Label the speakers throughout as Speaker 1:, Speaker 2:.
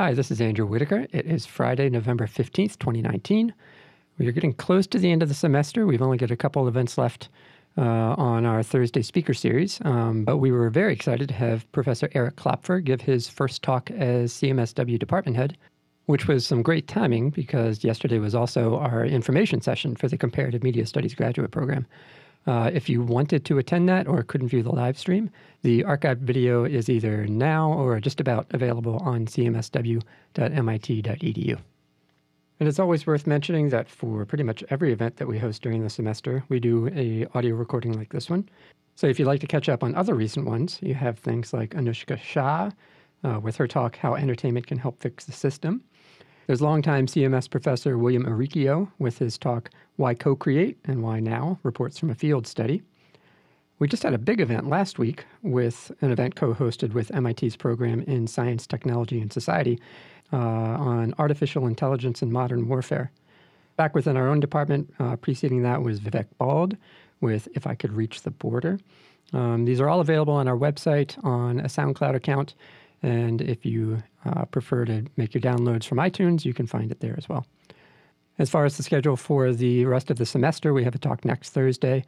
Speaker 1: Hi, this is Andrew Whitaker. It is Friday, November 15th, 2019. We are getting close to the end of the semester. We've only got a couple events left uh, on our Thursday speaker series, um, but we were very excited to have Professor Eric Klopfer give his first talk as CMSW department head, which was some great timing because yesterday was also our information session for the Comparative Media Studies graduate program. Uh, if you wanted to attend that or couldn't view the live stream, the archived video is either now or just about available on cmsw.mit.edu. And it's always worth mentioning that for pretty much every event that we host during the semester, we do a audio recording like this one. So if you'd like to catch up on other recent ones, you have things like Anushka Shah uh, with her talk, How Entertainment Can Help Fix the System. There's longtime CMS professor William Uricchio with his talk, Why Co-Create and Why Now? Reports from a Field Study. We just had a big event last week with an event co-hosted with MIT's program in Science, Technology, and Society uh, on artificial intelligence and modern warfare. Back within our own department, uh, preceding that was Vivek Bald with If I Could Reach the Border. Um, these are all available on our website on a SoundCloud account. And if you uh, prefer to make your downloads from iTunes, you can find it there as well. As far as the schedule for the rest of the semester, we have a talk next Thursday.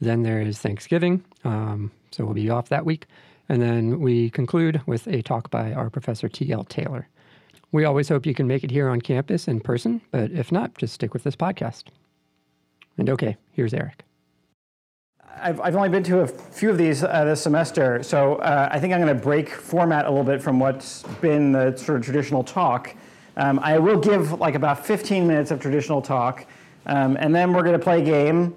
Speaker 1: Then there is Thanksgiving, um, so we'll be off that week. And then we conclude with a talk by our professor T.L. Taylor. We always hope you can make it here on campus in person, but if not, just stick with this podcast. And okay, here's Eric.
Speaker 2: I've, I've only been to a few of these uh, this semester, so uh, I think I'm going to break format a little bit from what's been the sort of traditional talk. Um, I will give like about 15 minutes of traditional talk, um, and then we're going to play a game,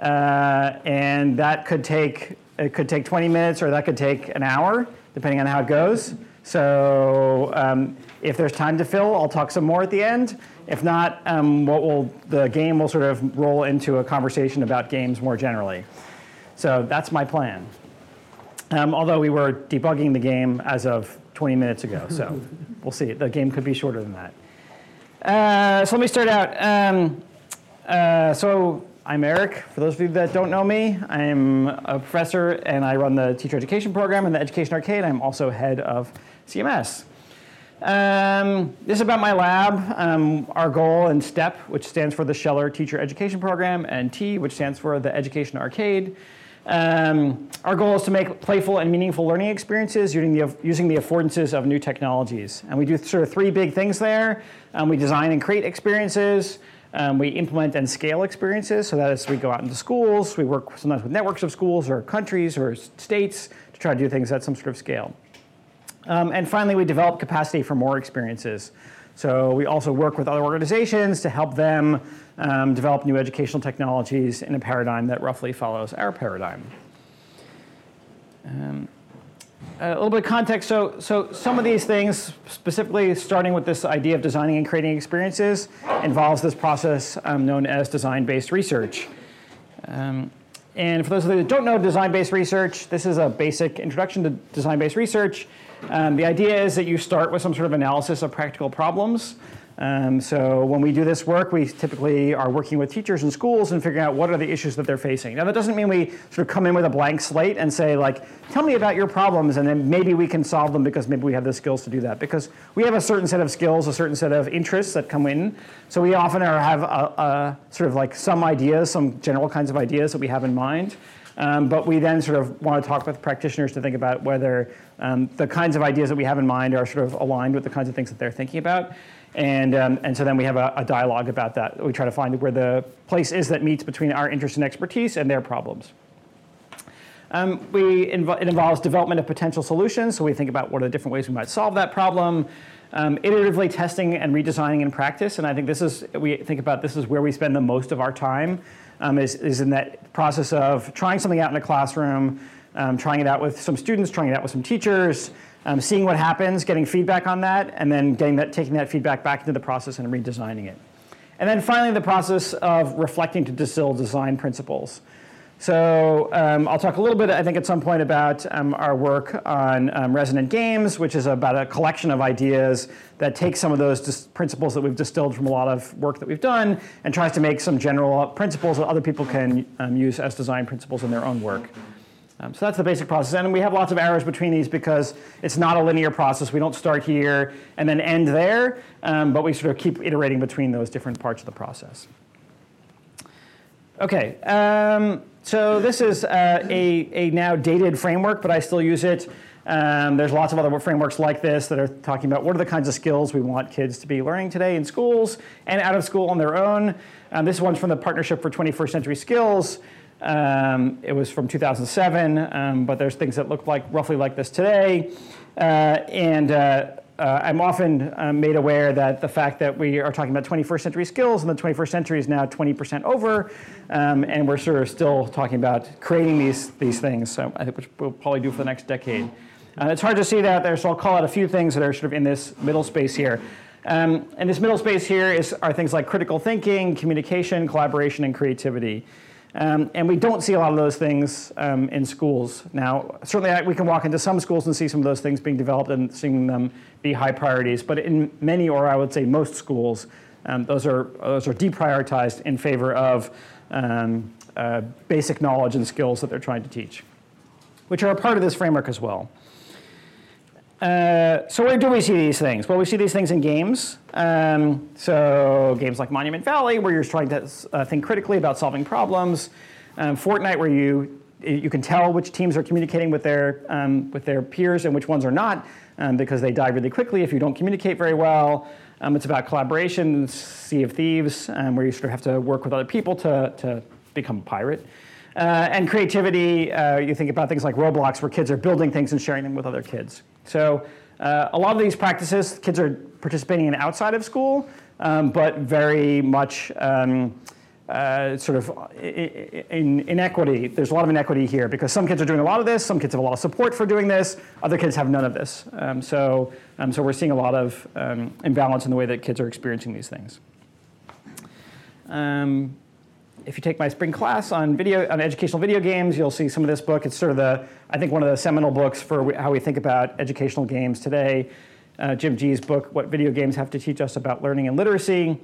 Speaker 2: uh, and that could take it could take 20 minutes or that could take an hour, depending on how it goes. So um, if there's time to fill, I'll talk some more at the end. If not, um, what will the game will sort of roll into a conversation about games more generally. So that's my plan. Um, although we were debugging the game as of 20 minutes ago, so we'll see. The game could be shorter than that. Uh, so let me start out. Um, uh, so I'm Eric. For those of you that don't know me, I'm a professor and I run the teacher education program in the Education Arcade. I'm also head of CMS. Um, this is about my lab. Um, our goal in STEP, which stands for the Scheller Teacher Education Program, and TEA, which stands for the Education Arcade. Um, our goal is to make playful and meaningful learning experiences using the, using the affordances of new technologies. And we do sort of three big things there. Um, we design and create experiences. Um, we implement and scale experiences. So that is we go out into schools. We work sometimes with networks of schools or countries or states to try to do things at some sort of scale. Um, and finally, we develop capacity for more experiences. So we also work with other organizations to help them um, develop new educational technologies in a paradigm that roughly follows our paradigm. Um, a little bit of context. So, so some of these things, specifically starting with this idea of designing and creating experiences, involves this process um, known as design-based research. Um, and for those of you that don't know design-based research, this is a basic introduction to design-based research. Um, the idea is that you start with some sort of analysis of practical problems. Um, so when we do this work, we typically are working with teachers and schools and figuring out what are the issues that they're facing. Now that doesn't mean we sort of come in with a blank slate and say like, tell me about your problems and then maybe we can solve them because maybe we have the skills to do that. Because we have a certain set of skills, a certain set of interests that come in. So we often are, have a, a sort of like some ideas, some general kinds of ideas that we have in mind. Um, but we then sort of want to talk with practitioners to think about whether um, the kinds of ideas that we have in mind are sort of aligned with the kinds of things that they're thinking about. And, um, and so then we have a, a, dialogue about that. We try to find where the place is that meets between our interest and expertise and their problems. Um, we inv it involves development of potential solutions. So we think about what are the different ways we might solve that problem. Um, iteratively testing and redesigning in practice. And I think this is, we think about this is where we spend the most of our time, um, is, is in that process of trying something out in a classroom, um, trying it out with some students, trying it out with some teachers, um, seeing what happens, getting feedback on that, and then getting that, taking that feedback back into the process and redesigning it. And then finally, the process of reflecting to distill design principles. So um, I'll talk a little bit, I think, at some point about um, our work on um, resonant games, which is about a collection of ideas that takes some of those principles that we've distilled from a lot of work that we've done and tries to make some general principles that other people can um, use as design principles in their own work. Um, so that's the basic process. And we have lots of arrows between these because it's not a linear process. We don't start here and then end there, um, but we sort of keep iterating between those different parts of the process. Okay, um, so this is uh, a, a now dated framework, but I still use it. Um, there's lots of other frameworks like this that are talking about what are the kinds of skills we want kids to be learning today in schools and out of school on their own. Um, this one's from the Partnership for 21st Century Skills. Um, it was from 2007, um, but there's things that look like roughly like this today. Uh, and uh, uh, I'm often uh, made aware that the fact that we are talking about 21st century skills and the 21st century is now 20% over, um, and we're sort of still talking about creating these, these things, so I think which we'll probably do for the next decade. It's hard to see that there, so I'll call out a few things that are sort of in this middle space here. Um, and this middle space here is, are things like critical thinking, communication, collaboration, and creativity. Um, and we don't see a lot of those things um, in schools. Now, certainly we can walk into some schools and see some of those things being developed and seeing them be high priorities. But in many, or I would say most schools, um, those, are, those are deprioritized in favor of um, uh, basic knowledge and skills that they're trying to teach, which are a part of this framework as well. Uh, so where do we see these things? Well, we see these things in games. Um, so games like Monument Valley, where you're trying to uh, think critically about solving problems. Um, Fortnite, where you you can tell which teams are communicating with their um, with their peers and which ones are not, um, because they die really quickly if you don't communicate very well. Um, it's about collaboration. Sea of Thieves, um, where you sort of have to work with other people to to become a pirate. Uh, and creativity, uh, you think about things like Roblox, where kids are building things and sharing them with other kids. So uh, a lot of these practices, kids are participating in outside of school, um, but very much um, uh, sort of in inequity. There's a lot of inequity here because some kids are doing a lot of this, some kids have a lot of support for doing this, other kids have none of this. Um, so, um, so we're seeing a lot of um, imbalance in the way that kids are experiencing these things. If you take my spring class on video on educational video games, you'll see some of this book. It's sort of the I think one of the seminal books for how we think about educational games today. Uh, Jim Gee's book, What Video Games Have to Teach Us About Learning and Literacy.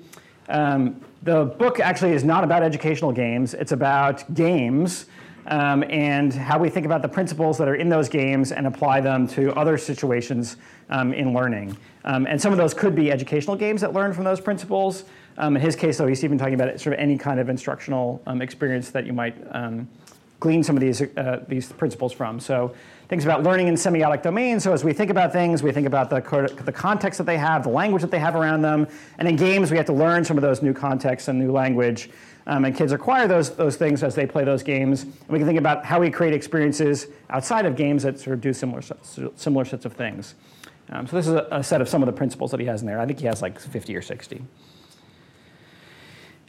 Speaker 2: Um, the book actually is not about educational games. It's about games um, and how we think about the principles that are in those games and apply them to other situations um, in learning. Um, and some of those could be educational games that learn from those principles. Um, in his case, though, he's even talking about sort of any kind of instructional um, experience that you might um, glean some of these, uh, these principles from. So things about learning in semiotic domains. So as we think about things, we think about the, the context that they have, the language that they have around them. And in games, we have to learn some of those new contexts and new language. Um, and kids acquire those, those things as they play those games. And we can think about how we create experiences outside of games that sort of do similar, similar sets of things. Um, so this is a, a set of some of the principles that he has in there. I think he has like 50 or 60.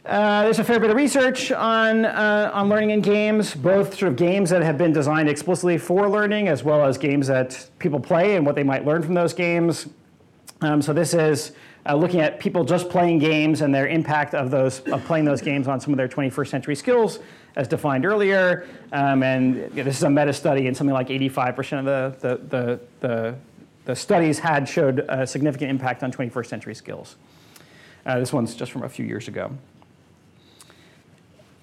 Speaker 2: Uh, there's a fair bit of research on, uh, on learning in games, both sort of games that have been designed explicitly for learning, as well as games that people play and what they might learn from those games. Um, so this is uh, looking at people just playing games and their impact of those of playing those games on some of their 21st century skills, as defined earlier. Um, and you know, this is a meta study, and something like 85% of the the, the, the, the studies had showed a significant impact on 21st century skills. Uh, this one's just from a few years ago.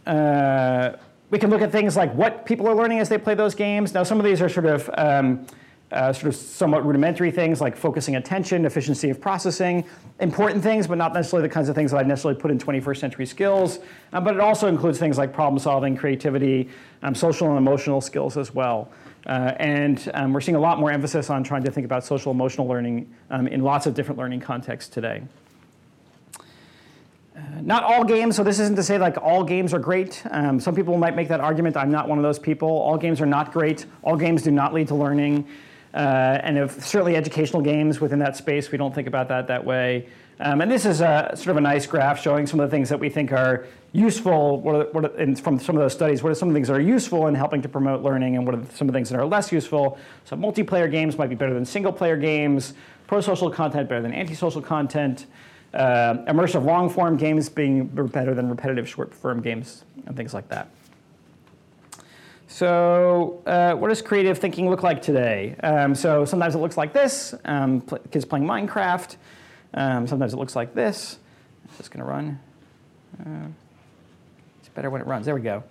Speaker 2: Uh, we can look at things like what people are learning as they play those games. Now, some of these are sort of um, uh, sort of somewhat rudimentary things like focusing attention, efficiency of processing, important things, but not necessarily the kinds of things that I'd necessarily put in 21st century skills. Uh, but it also includes things like problem solving, creativity, um, social and emotional skills as well. Uh, and um, we're seeing a lot more emphasis on trying to think about social emotional learning um, in lots of different learning contexts today. Uh, not all games, so this isn't to say like all games are great. Um, some people might make that argument. I'm not one of those people. All games are not great. All games do not lead to learning. Uh, and if certainly educational games within that space, we don't think about that that way. Um, and this is a, sort of a nice graph showing some of the things that we think are useful what are, what are, from some of those studies. What are some of the things that are useful in helping to promote learning and what are some of the things that are less useful? So multiplayer games might be better than single player games. Pro-social content better than anti-social content. Uh, immersive long form games being better than repetitive short form games and things like that. So, uh, what does creative thinking look like today? Um, so, sometimes it looks like this um, pl- kids playing Minecraft. Um, sometimes it looks like this. It's just going to run. Uh, it's better when it runs. There we go.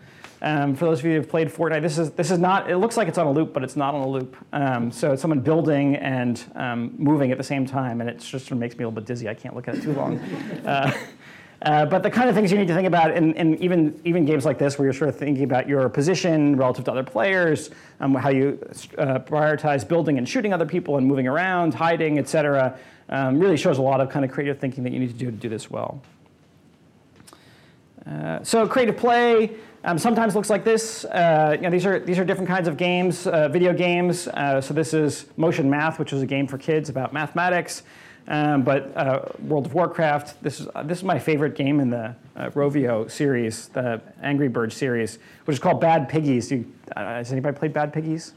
Speaker 2: Um, for those of you who've played Fortnite, this is this is not. It looks like it's on a loop, but it's not on a loop. Um, so it's someone building and um, moving at the same time, and it just sort of makes me a little bit dizzy. I can't look at it too long. Uh, uh, but the kind of things you need to think about in, in, even, even games like this, where you're sort of thinking about your position relative to other players, um, how you uh, prioritize building and shooting other people and moving around, hiding, et cetera, um, really shows a lot of kind of creative thinking that you need to do to do this well. Uh, so creative play um, sometimes looks like this. Uh, you know, these are these are different kinds of games, uh, video games. Uh, so this is Motion Math, which is a game for kids about mathematics. Um, but uh, World of Warcraft, this is uh, this is my favorite game in the Rovio series, the Angry Birds series, which is called Bad Piggies. You, has anybody played Bad Piggies?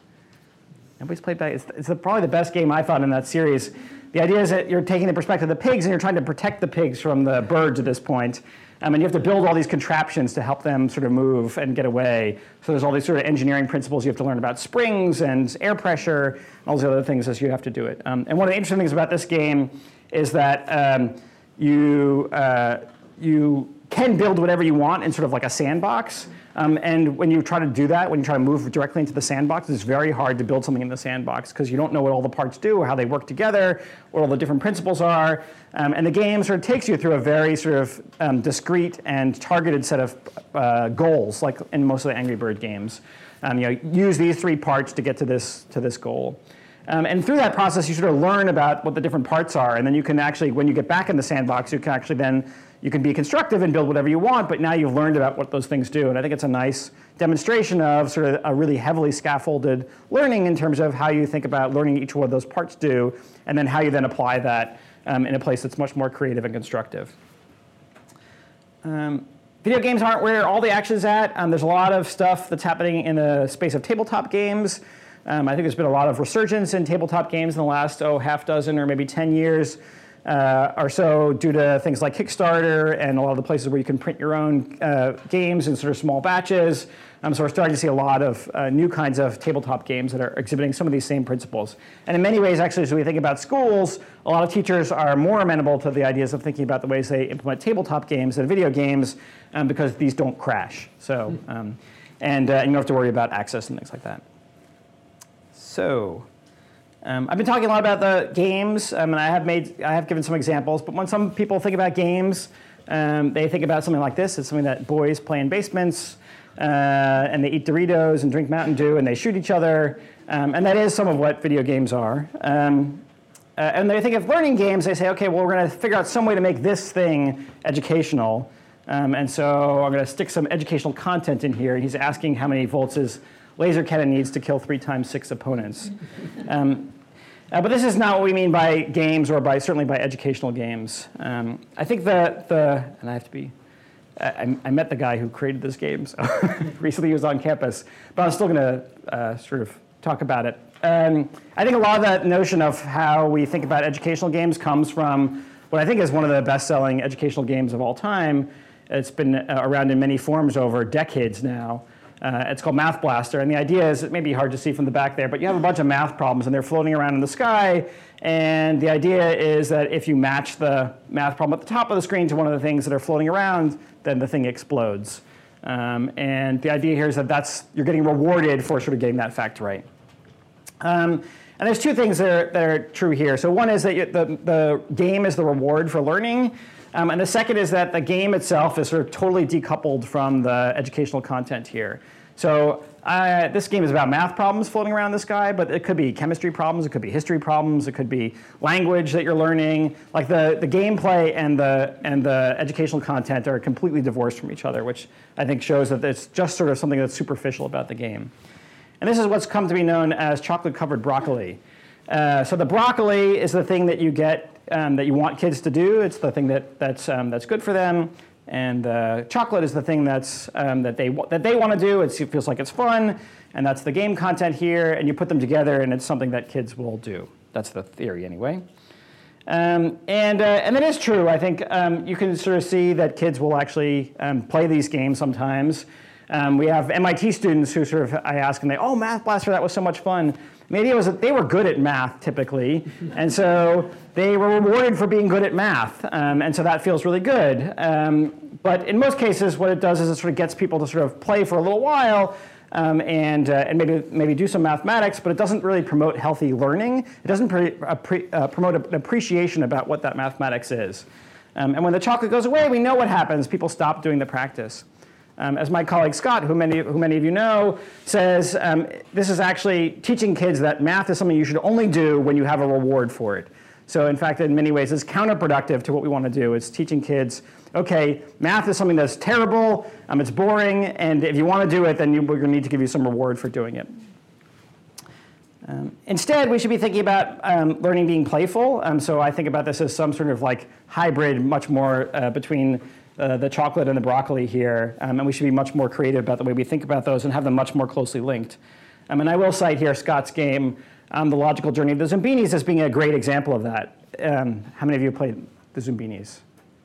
Speaker 2: Nobody's played Bad. It's, it's the, probably the best game I found in that series. The idea is that you're taking the perspective of the pigs and you're trying to protect the pigs from the birds at this point. Um, and you have to build all these contraptions to help them sort of move and get away. So there's all these sort of engineering principles you have to learn about springs and air pressure, and all these other things as you have to do it. Um, and one of the interesting things about this game is that um, you, uh, you can build whatever you want in sort of like a sandbox. Um, and when you try to do that, when you try to move directly into the sandbox, it's very hard to build something in the sandbox because you don't know what all the parts do or how they work together, what all the different principles are. Um, and the game sort of takes you through a very sort of um, discrete and targeted set of uh, goals, like in most of the Angry Bird games. Um, you know, use these three parts to get to this, to this goal. Um, and through that process, you sort of learn about what the different parts are, and then you can actually, when you get back in the sandbox, you can actually then you can be constructive and build whatever you want, but now you've learned about what those things do. And I think it's a nice demonstration of sort of a really heavily scaffolded learning in terms of how you think about learning each one of those parts do, and then how you then apply that um, in a place that's much more creative and constructive. Um, video games aren't where all the action is at. Um, there's a lot of stuff that's happening in the space of tabletop games. Um, I think there's been a lot of resurgence in tabletop games in the last, oh, half dozen or maybe 10 years uh, or so due to things like Kickstarter and a lot of the places where you can print your own uh, games in sort of small batches. Um, so we're starting to see a lot of uh, new kinds of tabletop games that are exhibiting some of these same principles. And in many ways, actually, as we think about schools, a lot of teachers are more amenable to the ideas of thinking about the ways they implement tabletop games and video games um, because these don't crash. So, um, and, uh, and you don't have to worry about access and things like that. So, um, I've been talking a lot about the games, um, and I have made, I have given some examples. But when some people think about games, um, they think about something like this. It's something that boys play in basements, uh, and they eat Doritos and drink Mountain Dew, and they shoot each other. Um, and that is some of what video games are. Um, uh, and they think of learning games. They say, okay, well, we're going to figure out some way to make this thing educational. Um, and so I'm going to stick some educational content in here. He's asking how many volts his laser cannon needs to kill three times six opponents. Um, uh, but this is not what we mean by games or by certainly by educational games. Um, I think that the, and I have to be, I, I met the guy who created this game, so recently he was on campus, but I'm still going to uh, sort of talk about it. Um, I think a lot of that notion of how we think about educational games comes from what I think is one of the best-selling educational games of all time. It's been uh, around in many forms over decades now. Uh, it's called Math Blaster, and the idea is, it may be hard to see from the back there, but you have a bunch of math problems and they're floating around in the sky, and the idea is that if you match the math problem at the top of the screen to one of the things that are floating around, then the thing explodes. Um, and the idea here is that that's, you're getting rewarded for sort of getting that fact right. Um, and there's two things that are, that are, true here. So one is that the, the game is the reward for learning, um, and the second is that the game itself is sort of totally decoupled from the educational content here. So uh, this game is about math problems floating around the sky, but it could be chemistry problems, it could be history problems, it could be language that you're learning. Like the, the gameplay and the, and the educational content are completely divorced from each other, which I think shows that it's just sort of something that's superficial about the game. And this is what's come to be known as chocolate-covered broccoli. Uh, so the broccoli is the thing that you get um, that you want kids to do. It's the thing that, that's, um, that's good for them. And uh, chocolate is the thing that's, um, that they, that they want to do. It's, it feels like it's fun. And that's the game content here. And you put them together, and it's something that kids will do. That's the theory, anyway. Um, and, uh, and that is true. I think um, you can sort of see that kids will actually um, play these games sometimes. Um, we have MIT students who sort of, I ask and they, oh, Math Blaster, that was so much fun. The idea was that they were good at math typically, and so they were rewarded for being good at math, um, and so that feels really good. Um, But in most cases, what it does is it sort of gets people to sort of play for a little while um, and, uh, and maybe, maybe do some mathematics, but it doesn't really promote healthy learning. It doesn't pre- uh, uh, promote an appreciation about what that mathematics is. Um, and when the chocolate goes away, we know what happens. People stop doing the practice. Um, as my colleague Scott, who many, who many of you know, says, um, this is actually teaching kids that math is something you should only do when you have a reward for it. So in fact, in many ways, it's counterproductive to what we want to do. It's teaching kids, okay, math is something that's terrible, um, it's boring, and if you want to do it, then you, we're going to need to give you some reward for doing it. Um, instead, we should be thinking about um, learning being playful. Um, so I think about this as some sort of like hybrid, much more uh, between uh, the chocolate and the broccoli here. Um, and we should be much more creative about the way we think about those and have them much more closely linked. Um, and I will cite here Scott's game, um, The Logical Journey of the Zoombinis, as being a great example of that. how many of you played the Zoombinis?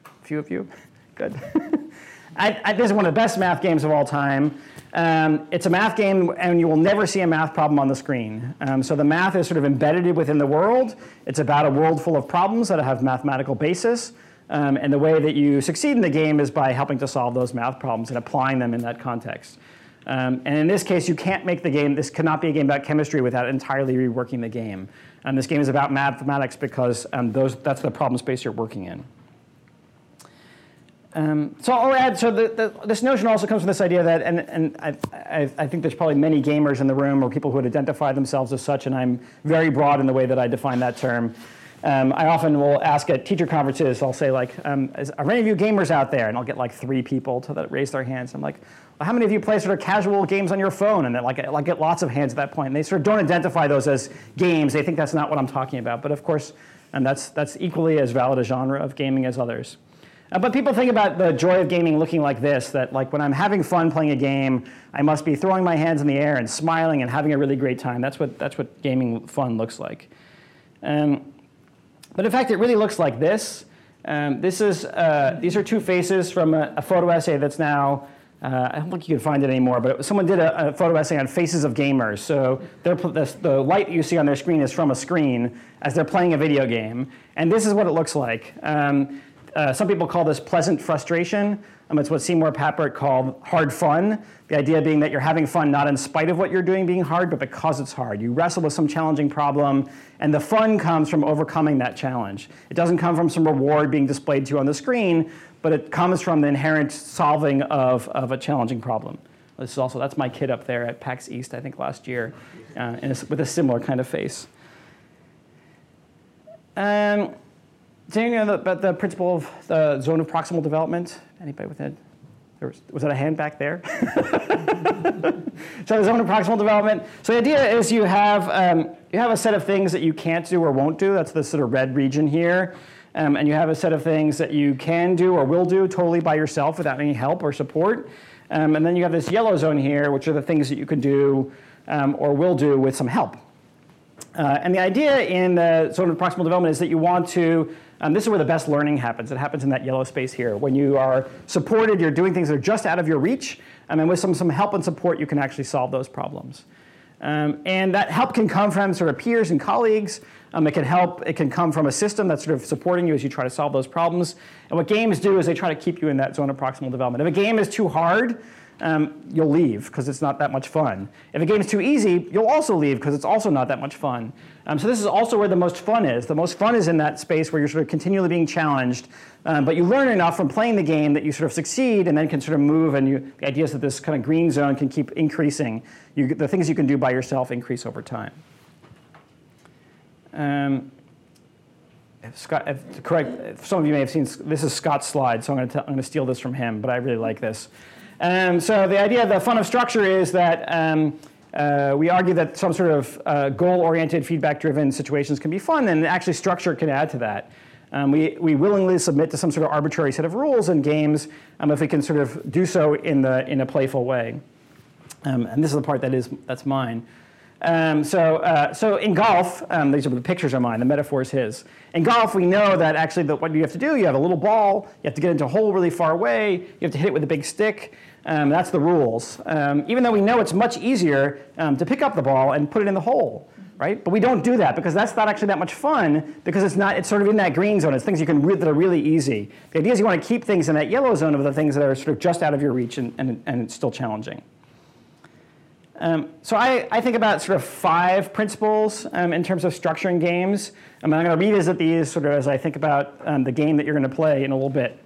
Speaker 2: A few of you? Good. I, I, this is one of the best math games of all time. Um, it's a math game, and you will never see a math problem on the screen. Um, so the math is sort of embedded within the world. It's about a world full of problems that have mathematical basis. Um, and the way that you succeed in the game is by helping to solve those math problems and applying them in that context. Um, and in this case, you can't make the game, this cannot be a game about chemistry without entirely reworking the game. And this game is about mathematics because um, those, that's the problem space you're working in. Um, so I'll add, so the, the, this notion also comes from this idea that, and, and I, I, I, think there's probably many gamers in the room or people who would identify themselves as such, and I'm very broad in the way that I define that term. Um, I often will ask at teacher conferences, I'll say like, um, is, are any of you gamers out there? And I'll get like three people to that raise their hands. I'm like, well, how many of you play sort of casual games on your phone? And then like, I get lots of hands at that point. And they sort of don't identify those as games. They think that's not what I'm talking about. But of course, and that's, that's equally as valid a genre of gaming as others. Uh, but people think about the joy of gaming looking like this, that like when I'm having fun playing a game, I must be throwing my hands in the air and smiling and having a really great time. That's what, that's what gaming fun looks like. Um, but in fact, it really looks like this. Um, this is, uh, these are two faces from a, a photo essay that's now, uh, I don't think you can find it anymore, but it, someone did a, a, photo essay on faces of gamers. So the, the light you see on their screen is from a screen as they're playing a video game. And this is what it looks like. Um, uh, some people call this pleasant frustration. Um, it's what Seymour Papert called hard fun. The idea being that you're having fun not in spite of what you're doing being hard, but because it's hard. You wrestle with some challenging problem, and the fun comes from overcoming that challenge. It doesn't come from some reward being displayed to you on the screen, but it comes from the inherent solving of, of a challenging problem. This is also, that's my kid up there at PAX East, I think last year, uh, with a similar kind of face. Um, know about the principle of the zone of proximal development? Anybody with it? Was, was that a hand back there? so the zone of proximal development. So the idea is you have, um, you have a set of things that you can't do or won't do. That's the sort of red region here. Um, and you have a set of things that you can do or will do totally by yourself without any help or support. Um, and then you have this yellow zone here, which are the things that you can do um, or will do with some help. Uh, and the idea in the zone of proximal development is that you want to um, this is where the best learning happens. It happens in that yellow space here. When you are supported, you're doing things that are just out of your reach, and then with some, some help and support, you can actually solve those problems. Um, and that help can come from sort of peers and colleagues. Um, it can help, it can come from a system that's sort of supporting you as you try to solve those problems. And what games do is they try to keep you in that zone of proximal development. If a game is too hard, um, you'll leave because it's not that much fun. If a game is too easy, you'll also leave because it's also not that much fun. Um, so this is also where the most fun is. The most fun is in that space where you're sort of continually being challenged, um, but you learn enough from playing the game that you sort of succeed and then can sort of move. And you, the idea is that this kind of green zone can keep increasing. You, the things you can do by yourself increase over time. Um, Scott, if, correct, if some of you may have seen, this is Scott's slide, so I'm going to steal this from him, but I really like this. Um, so the idea of the fun of structure is that um, uh, we argue that some sort of uh, goal-oriented, feedback-driven situations can be fun, and actually structure can add to that. Um, we, we willingly submit to some sort of arbitrary set of rules in games um, if we can sort of do so in, the, in a playful way. Um, and this is the part that is, that's mine. Um, so, uh, so in golf, um, these are the pictures are mine, the metaphor is his. In golf, we know that actually the, what you have to do, you have a little ball, you have to get into a hole really far away, you have to hit it with a big stick. Um, that's the rules. Um, even though we know it's much easier um, to pick up the ball and put it in the hole. right? But we don't do that because that's not actually that much fun because it's not, it's sort of in that green zone. It's things you can, that are really easy. The idea is you want to keep things in that yellow zone of the things that are sort of just out of your reach and, and, and it's still challenging. Um, so I, I, think about sort of five principles um, in terms of structuring games. Um, I'm going to revisit these sort of as I think about the game that you're going to play in a little bit.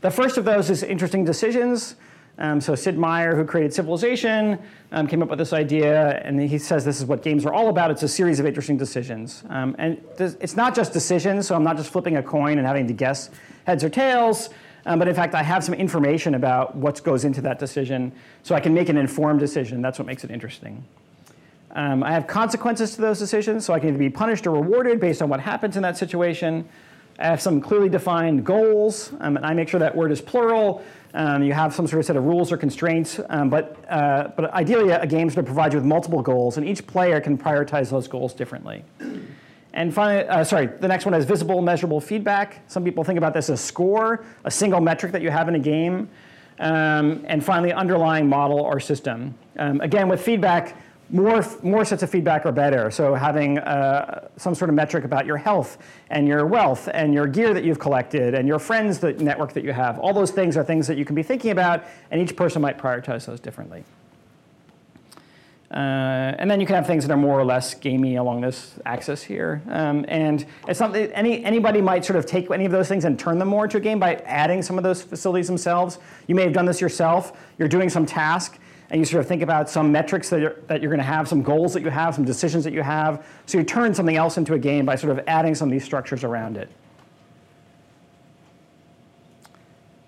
Speaker 2: The first of those is interesting decisions. Um, so Sid Meier, who created Civilization, um, came up with this idea, and he says this is what games are all about. It's a series of interesting decisions. Um, and it's not just decisions, so I'm not just flipping a coin and having to guess heads or tails, um, but in fact, I have some information about what goes into that decision, so I can make an informed decision. That's what makes it interesting. Um, I have consequences to those decisions, so I can either be punished or rewarded based on what happens in that situation. I have some clearly defined goals, um, and I make sure that word is plural, um, you have some sort of set of rules or constraints, um, but, uh, but ideally a game should provide you with multiple goals, and each player can prioritize those goals differently. And finally, uh, sorry, the next one is visible, measurable feedback. Some people think about this as score, a single metric that you have in a game. Um, and finally, underlying model or system. Um, again, with feedback, more, more sets of feedback are better. So having uh, some sort of metric about your health and your wealth and your gear that you've collected and your friends that network that you have, all those things are things that you can be thinking about, and each person might prioritize those differently. Uh, and then you can have things that are more or less gamey along this axis here. Um, and it's something any, anybody might sort of take any of those things and turn them more into a game by adding some of those facilities themselves. You may have done this yourself. You're doing some task, and you sort of think about some metrics that you're, that you're going to have, some goals that you have, some decisions that you have. So you turn something else into a game by sort of adding some of these structures around it.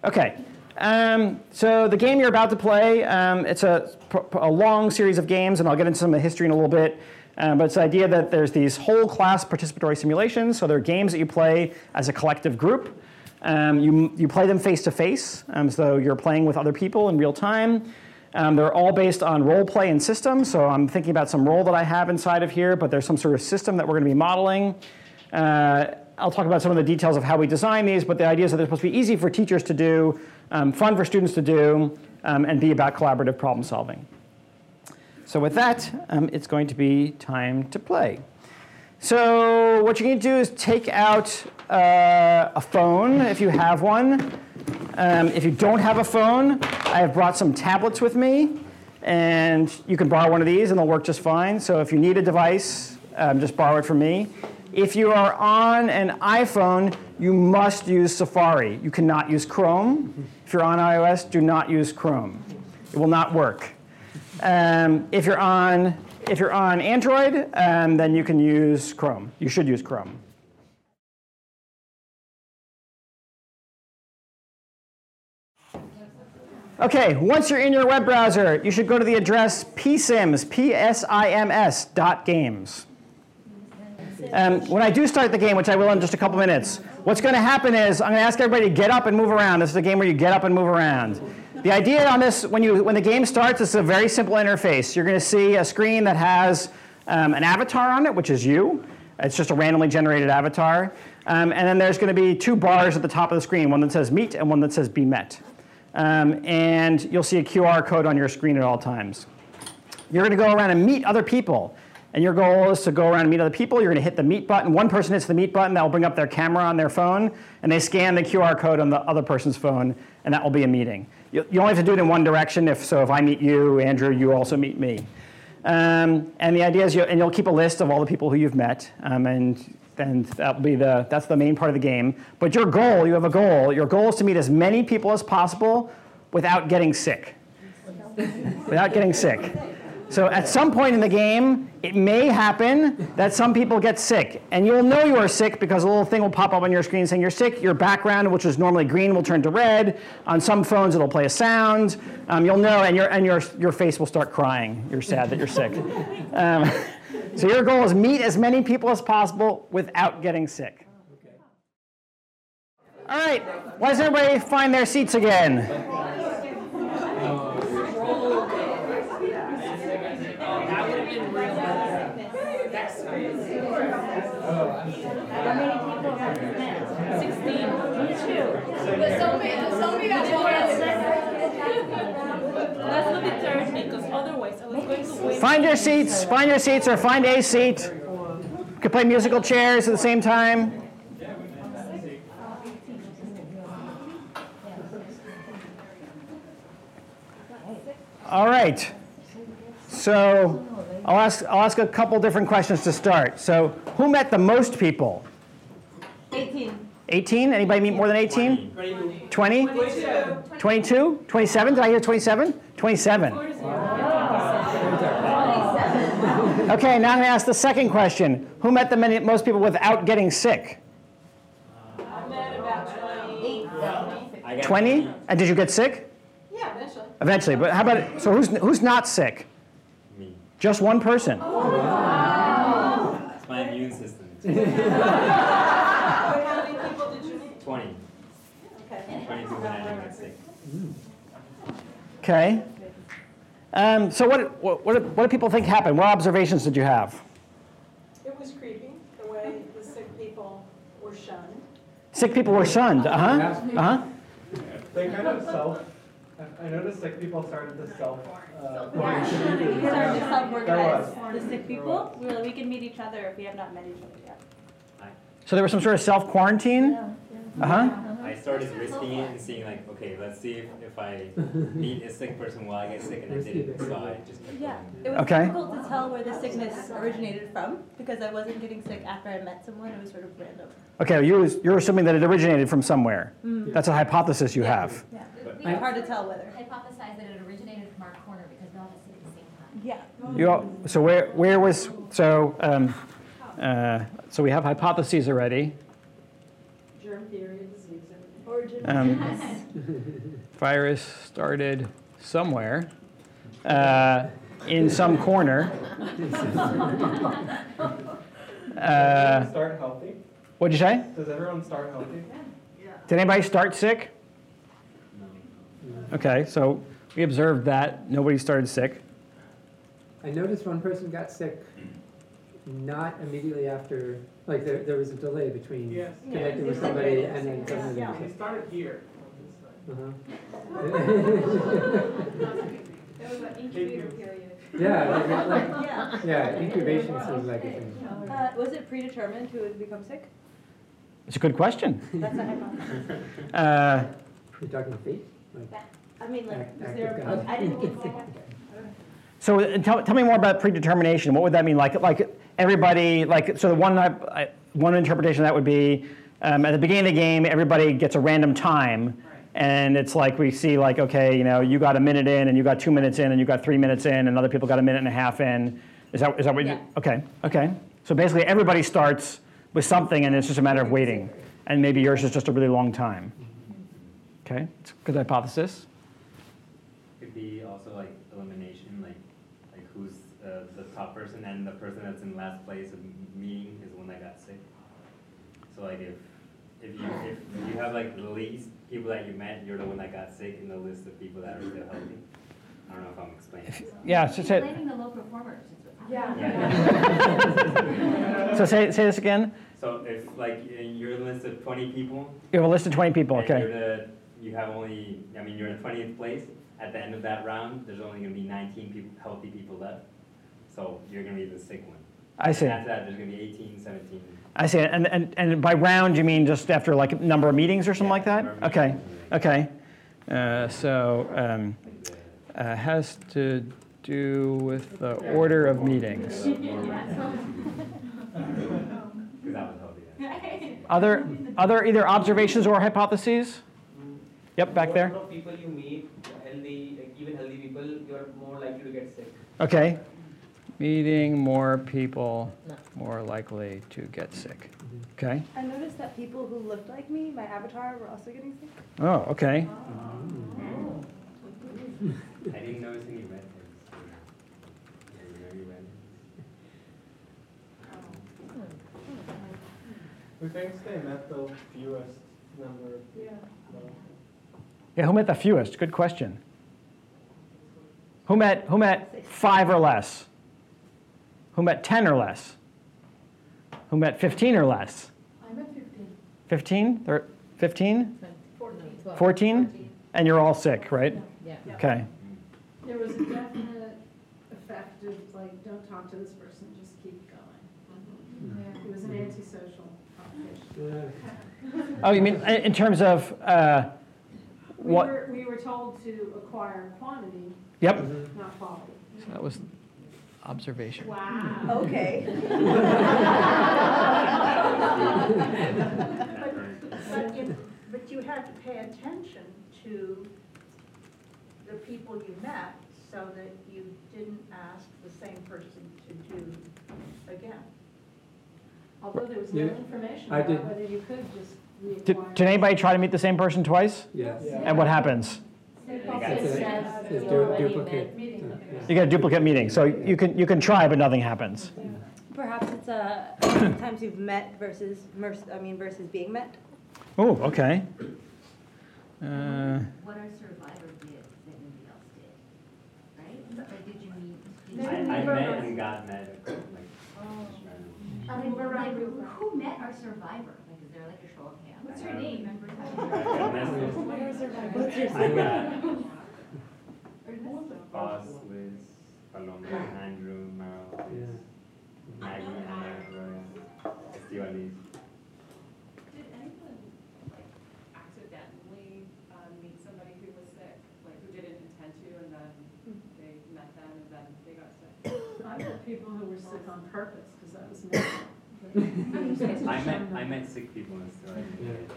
Speaker 2: Okay, um, so the game you're about to play, um, it's a, a, long series of games, and I'll get into some of the history in a little bit. Um, but it's the idea that there's these whole class participatory simulations. So they're games that you play as a collective group. Um, you, you play them face to face, so you're playing with other people in real time. Um, they're all based on role play and system. So I'm thinking about some role that I have inside of here, but there's some sort of system that we're going to be modeling. Uh, I'll talk about some of the details of how we design these, but the idea is that they're supposed to be easy for teachers to do, um, fun for students to do, um, and be about collaborative problem solving. So with that, um, it's going to be time to play. So what you're going to do is take out uh, a phone if you have one. Um, if you don't have a phone, I have brought some tablets with me. And you can borrow one of these and they'll work just fine. So if you need a device, um, just borrow it from me. If you are on an iPhone, you must use Safari. You cannot use Chrome. If you're on iOS, do not use Chrome. It will not work. Um, if you're on if you're on Android, um, then you can use Chrome. You should use Chrome. Okay, once you're in your web browser, you should go to the address psims, P-S-I-M-S, dot games. Um, when I do start the game, which I will in just a couple minutes, what's going to happen is I'm going to ask everybody to get up and move around. This is a game where you get up and move around. The idea on this, when, you, when the game starts, it's a very simple interface. You're going to see a screen that has um, an avatar on it, which is you. It's just a randomly generated avatar. Um, and then there's going to be two bars at the top of the screen, one that says meet and one that says be met. Um, and you'll see a QR code on your screen at all times. You're going to go around and meet other people. And your goal is to go around and meet other people. You're going to hit the meet button. One person hits the meet button. That will bring up their camera on their phone. And they scan the QR code on the other person's phone. And that will be a meeting. You, you only have to do it in one direction. If, so if I meet you, Andrew, you also meet me. Um, and the idea is, you, and you'll keep a list of all the people who you've met. Um, and and that'll be the, that's the main part of the game. But your goal, you have a goal, your goal is to meet as many people as possible without getting sick. without getting sick. So at some point in the game, it may happen that some people get sick. And you'll know you are sick because a little thing will pop up on your screen saying you're sick. Your background, which is normally green, will turn to red. On some phones, it'll play a sound. Um, you'll know, and, your, and your, your face will start crying. You're sad that you're sick. Um, so your goal is meet as many people as possible without getting sick. All right, why doesn't everybody find their seats again?
Speaker 3: Sixteen. But somebody, somebody got one. Let's look at third because otherwise I was going
Speaker 2: Find your seats, find your seats, or find a seat. You can play musical chairs at the same time. All right. So I'll ask, I'll ask a couple different questions to start. So who met the most people?
Speaker 3: 18.
Speaker 2: 18? Anybody meet more than 18? 20? 22. 22? 27? Did I hear 27? 27. Okay, now I'm going to ask the second question. Who met the many, most people without getting sick?
Speaker 3: I met about 20.
Speaker 2: 20? And uh, did you get sick?
Speaker 3: Yeah, eventually.
Speaker 2: Eventually, but how about, so who's, who's not sick?
Speaker 4: Me.
Speaker 2: Just one person.
Speaker 4: Oh, it's my immune system.
Speaker 3: How many people did you meet?
Speaker 4: 20.
Speaker 3: Okay.
Speaker 4: 22 when I didn't get sick.
Speaker 2: Okay. Um, so what, what, what do- what do people think happened? What observations did you have?
Speaker 5: It was creepy, the way the sick people were shunned.
Speaker 2: Sick people were shunned. Uh-huh. Uh-huh.
Speaker 6: They kind of self, I- I noticed sick people started to self, uh,
Speaker 7: We started to
Speaker 6: That
Speaker 7: self-organize the sick people. We were like, we can meet each other if we have not met each other yet.
Speaker 2: So there was some sort of self-quarantine? Uh-huh.
Speaker 4: I started risking it and seeing like, okay, let's see if, if I meet a sick person while I get sick and I didn't, so I just kept
Speaker 7: Yeah,
Speaker 4: going.
Speaker 7: it was
Speaker 2: Okay.
Speaker 7: difficult to tell where the sickness originated from because I wasn't getting sick after I met someone. It was sort of random.
Speaker 2: Okay, you was, you're assuming that it originated from somewhere. That's a hypothesis you have.
Speaker 7: Yeah,
Speaker 4: But-
Speaker 7: hard to tell whether.
Speaker 8: hypothesize that it originated from our corner because we all had sick at the same time.
Speaker 7: Yeah.
Speaker 2: You all, so where, where was, so, um, uh, so we have hypotheses already.
Speaker 5: Germ theory of disease.
Speaker 7: Origin.
Speaker 2: Um, virus started somewhere uh, in some corner. Uh,
Speaker 6: start healthy.
Speaker 2: what'd you say?
Speaker 6: Does everyone start healthy?
Speaker 2: Did anybody start sick? Okay, so we observed that nobody started sick.
Speaker 1: I noticed one person got sick not immediately after, like there, there was a delay between
Speaker 6: Yes.
Speaker 1: connecting with somebody and then suddenly they
Speaker 5: Yeah.
Speaker 1: were
Speaker 6: They started here.
Speaker 1: Uh-huh.
Speaker 3: That was an incubator period.
Speaker 1: Yeah, like, like,
Speaker 7: Yeah.
Speaker 1: yeah, incubation seems like a thing.
Speaker 7: Uh, was it predetermined who would become sick?
Speaker 2: It's a good question.
Speaker 7: That's a hypothesis.
Speaker 2: Uh,
Speaker 1: You're talking fate? Like,
Speaker 7: I mean, like,
Speaker 1: Act-
Speaker 7: is there?
Speaker 1: of
Speaker 7: A,
Speaker 1: God.
Speaker 7: I didn't get sick.
Speaker 2: So uh, tell, tell me more about predetermination. What would that mean? Like, like everybody, like, so the one, I- I- one interpretation of that would be, um, at the beginning of the game, everybody gets a random time. And it's like we see like, okay, you know, you got a minute in and you got two minutes in and you got three minutes in and other people got a minute and a half in. Is that, is that what you, okay, okay. So basically everybody starts with something and it's just a matter of waiting. And maybe yours is just a really long time. Okay, it's a good hypothesis.
Speaker 4: Could be also like elimination, like, like who's uh, the top person and the person that's in last place of meeting is the one that got sick. So like if, if you, if you have like the least people that you met, you're the one that got sick in the list of people that are still healthy. I don't know if I'm explaining. this.
Speaker 2: Yeah, so say,
Speaker 8: Blaming the low performers is what's happening.
Speaker 4: Yeah.
Speaker 2: so say, say this again.
Speaker 4: So if like you're a list of 20 people,
Speaker 2: You have a list of 20 people,
Speaker 4: and you're
Speaker 2: okay.
Speaker 4: the, you have only, I mean, you're in 20th place. At the end of that round, there's only going to be 19 people, healthy people left. So you're going to be the sick one.
Speaker 2: I see.
Speaker 4: And after that, there's going to be 18, 17.
Speaker 2: I see. And, and, and by round, you mean just after like a number of meetings or something like that? Okay, okay. Uh, so um, uh, has to do with the order of meetings.
Speaker 4: Because that was healthy then.
Speaker 2: Other, other either observations or hypotheses? Yep, back there.
Speaker 9: People you meet, healthy, even healthy people, you're more likely to get sick.
Speaker 2: Okay. Meeting more people, more likely to get sick. Mm-hmm. Okay.
Speaker 7: I noticed that people who looked like me, my avatar, were also getting sick.
Speaker 2: Oh, okay. Oh.
Speaker 4: I didn't notice any red hairs. Yeah, you know, you red.
Speaker 6: Who thinks they met the fewest number of
Speaker 5: Yeah.
Speaker 6: people?
Speaker 2: Yeah, who met the fewest? Good question. Who met, who met five or less? Who met 10 or less? Who met 15 or less?
Speaker 5: I met 15.
Speaker 2: 15? Thir- 15?
Speaker 5: 14.
Speaker 2: 14? And you're all sick, right?
Speaker 8: Yeah. yeah.
Speaker 2: Okay.
Speaker 5: There was a definite effect of like, don't talk to this person, just keep going. Yeah. It was an antisocial competition.
Speaker 2: Oh, you mean in in terms of, uh,
Speaker 5: We
Speaker 2: what?
Speaker 5: were, we were told to acquire quantity,
Speaker 2: Yep.
Speaker 5: not quality.
Speaker 2: So That was observation.
Speaker 5: Wow.
Speaker 7: Okay.
Speaker 3: But you, but you had to pay attention to the people you met so that you didn't ask the same person to do again.
Speaker 5: Although there was no
Speaker 1: Yeah,
Speaker 5: information
Speaker 1: I
Speaker 5: about
Speaker 1: did-
Speaker 5: whether you could just
Speaker 2: Did, did anybody try to meet the same person twice?
Speaker 1: Yes.
Speaker 2: And what happens?
Speaker 8: It
Speaker 4: got
Speaker 8: also
Speaker 4: sick.
Speaker 8: says
Speaker 1: It's
Speaker 8: you
Speaker 1: duplicate.
Speaker 8: met meeting with the
Speaker 2: You get a duplicate meeting, so you can, you can try, but nothing happens.
Speaker 7: Perhaps it's uh, how many times you've met versus, I mean, versus being met.
Speaker 2: Oh, okay. Uh,
Speaker 8: What our survivor did that nobody else did, right? Or did you meet? did
Speaker 4: I,
Speaker 8: you
Speaker 4: I met and got met, like,
Speaker 8: Oh.
Speaker 4: just
Speaker 8: I mean, we're like, who met our survivor? Like, is there like a show of hands?
Speaker 5: What's
Speaker 8: I
Speaker 5: her name?
Speaker 7: What's your
Speaker 4: I got Boss, Liz, Paloma, Andrew, Meryl, Liz, Maggie, Anna, Roya,
Speaker 10: Did anyone like accidentally um, meet somebody who was sick, like who didn't intend to, and then they met them and then they got sick?
Speaker 5: I met people who were sick on purpose, because that was me. But you were supposed to
Speaker 4: I met, I met sick people in Estibaliz.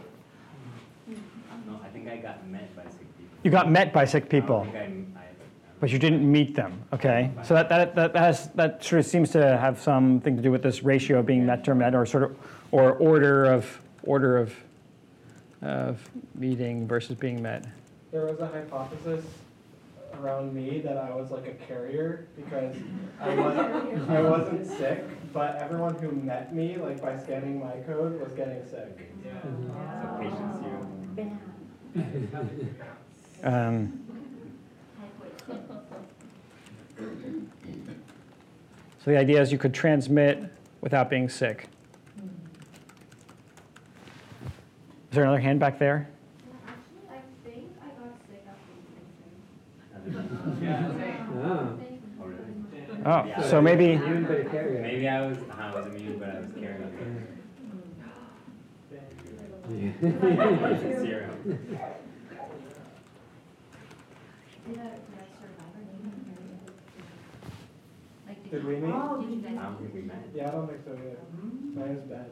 Speaker 4: No, I think I got met by sick people.
Speaker 2: You got met by sick people,
Speaker 4: don't I, I,
Speaker 2: but you didn't meet them, okay? So that, that, that has, that sort of seems to have something to do with this ratio of being met or met, or sort of, or order of, order of, of meeting versus being met.
Speaker 6: There was a hypothesis around me that I was like a carrier because I wasn't, I wasn't sick, but everyone who met me, like by scanning my code, was getting sick.
Speaker 4: so patience you.
Speaker 2: Um, So the idea is you could transmit without being sick. Is there another hand back there?
Speaker 8: Actually, I think I got sick after you
Speaker 1: Ah,
Speaker 4: Oh.
Speaker 2: Oh, so maybe,
Speaker 1: immune but a carrier.
Speaker 4: Maybe I was, I was immune, but I was carrying it.
Speaker 8: Did our, did our survivor name appear? Like,
Speaker 6: Did
Speaker 8: you-
Speaker 6: we meet?
Speaker 4: I don't think we met.
Speaker 6: Yeah, I don't think so either. My name's Ben.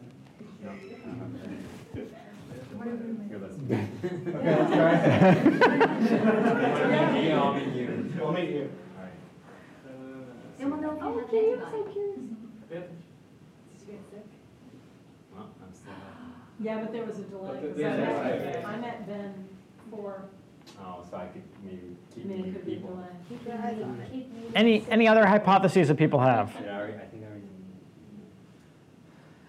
Speaker 4: No. You're listening.
Speaker 6: Okay, let's try.
Speaker 4: Wanna meet me? I'll meet you.
Speaker 6: We'll meet you.
Speaker 4: Alright.
Speaker 8: And we'll know if
Speaker 5: Oh, okay, I'm so
Speaker 8: antibodies.
Speaker 5: curious.
Speaker 4: Well, I'm still.
Speaker 5: Yeah, but there was a delay,
Speaker 6: But the-
Speaker 5: because I
Speaker 6: yeah,
Speaker 5: met,
Speaker 6: yeah, yeah.
Speaker 5: I met Ben for,
Speaker 4: Oh, so I could maybe keep
Speaker 5: I mean, it
Speaker 4: meeting
Speaker 5: could be
Speaker 4: people.
Speaker 5: delay.
Speaker 8: Keep your eyes on it. Keep meeting.
Speaker 2: any, any other hypotheses that people have?
Speaker 4: Yeah, I I think I already.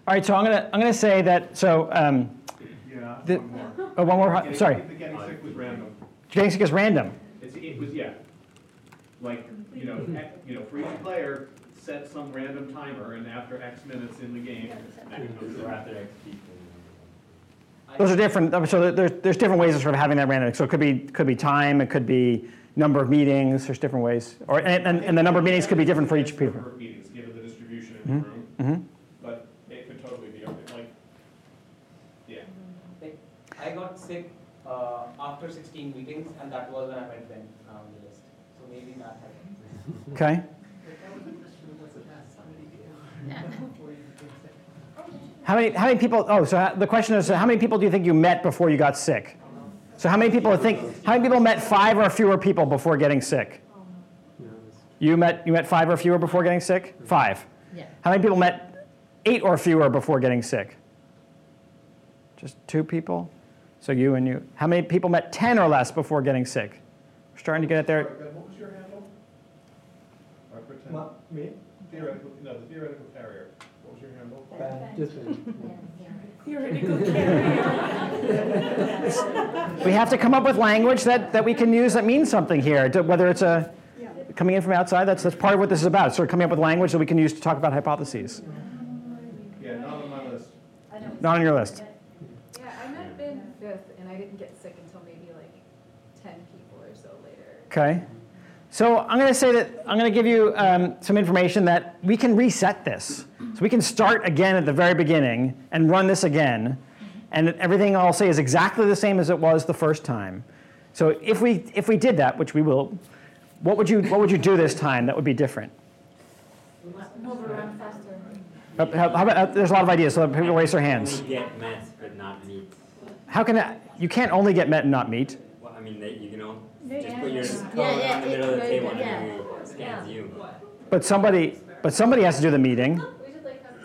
Speaker 2: All right, so I'm gonna, I'm gonna say that, so, um,
Speaker 11: Yeah,
Speaker 2: The-
Speaker 11: one more.
Speaker 2: oh, one more,
Speaker 11: Getting-
Speaker 2: sorry,
Speaker 11: The getting sick was random.
Speaker 2: getting sick is random.
Speaker 11: It's, it was, yeah. Like, you know, ec- you know, for each player, set some random timer, and after X minutes in the game, then it comes
Speaker 4: after X people.
Speaker 2: Those are different, so there's, there's different ways of sort of having that random. So it could be, could be time, it could be number of meetings, there's different ways. Or, and, and- and the number of meetings could be different for each people.
Speaker 11: Number of meetings, given the distribution in the room,
Speaker 2: Mhm.
Speaker 11: but it could totally be, okay, like, yeah.
Speaker 9: Like, I got sick uh, after 16 meetings, and that was when I met Ben uh, on the list. So maybe that happened.
Speaker 2: Okay? How many, how many people, oh, so the question is, how many people do you think you met before you got sick? So how many people think, how many people met five or fewer people before getting sick? You met, you met five or fewer before getting sick? Five.
Speaker 8: Yeah.
Speaker 2: How many people met eight or fewer before getting sick? Just two people? So you and you. How many people met 10 or less before getting sick? We're starting to get it there.
Speaker 11: What was your handle? I pretend,
Speaker 6: Not me?
Speaker 11: theoretical, no, the theoretical carrier. What was your handle?
Speaker 6: Ben, just
Speaker 5: theoretical carrier.
Speaker 2: We have to come up with language that, that we can use that means something here, to- whether it's uh, a, coming in from outside, that's, that's part of what this is about, It's sort of coming up with language that we can use to talk about hypotheses.
Speaker 11: Um, yeah, not on my list.
Speaker 2: Not on your list.
Speaker 10: Yeah, I met Ben fifth, and I didn't get sick until maybe like 10 people or so later.
Speaker 2: Okay. So I'm going to say that I'm going to give you um, some information that we can reset this. So we can start again at the very beginning and run this again, and everything I'll say is exactly the same as it was the first time. So if we if we did that, which we will, what would you what would you do this time that would be different?
Speaker 8: Overrun faster.
Speaker 2: How, how about, uh, there's a lot of ideas, so people raise their hands.
Speaker 4: Only get met but not meet.
Speaker 2: How can that, you can't only get met and not meet?
Speaker 4: Well, I mean, they, you know,
Speaker 8: Yeah,
Speaker 4: just put your
Speaker 8: yeah.
Speaker 4: code
Speaker 8: Yeah, yeah,
Speaker 4: on the middle of the
Speaker 8: it-
Speaker 4: table
Speaker 8: yeah.
Speaker 4: and then scans you.
Speaker 2: But somebody, but somebody has to do the meeting.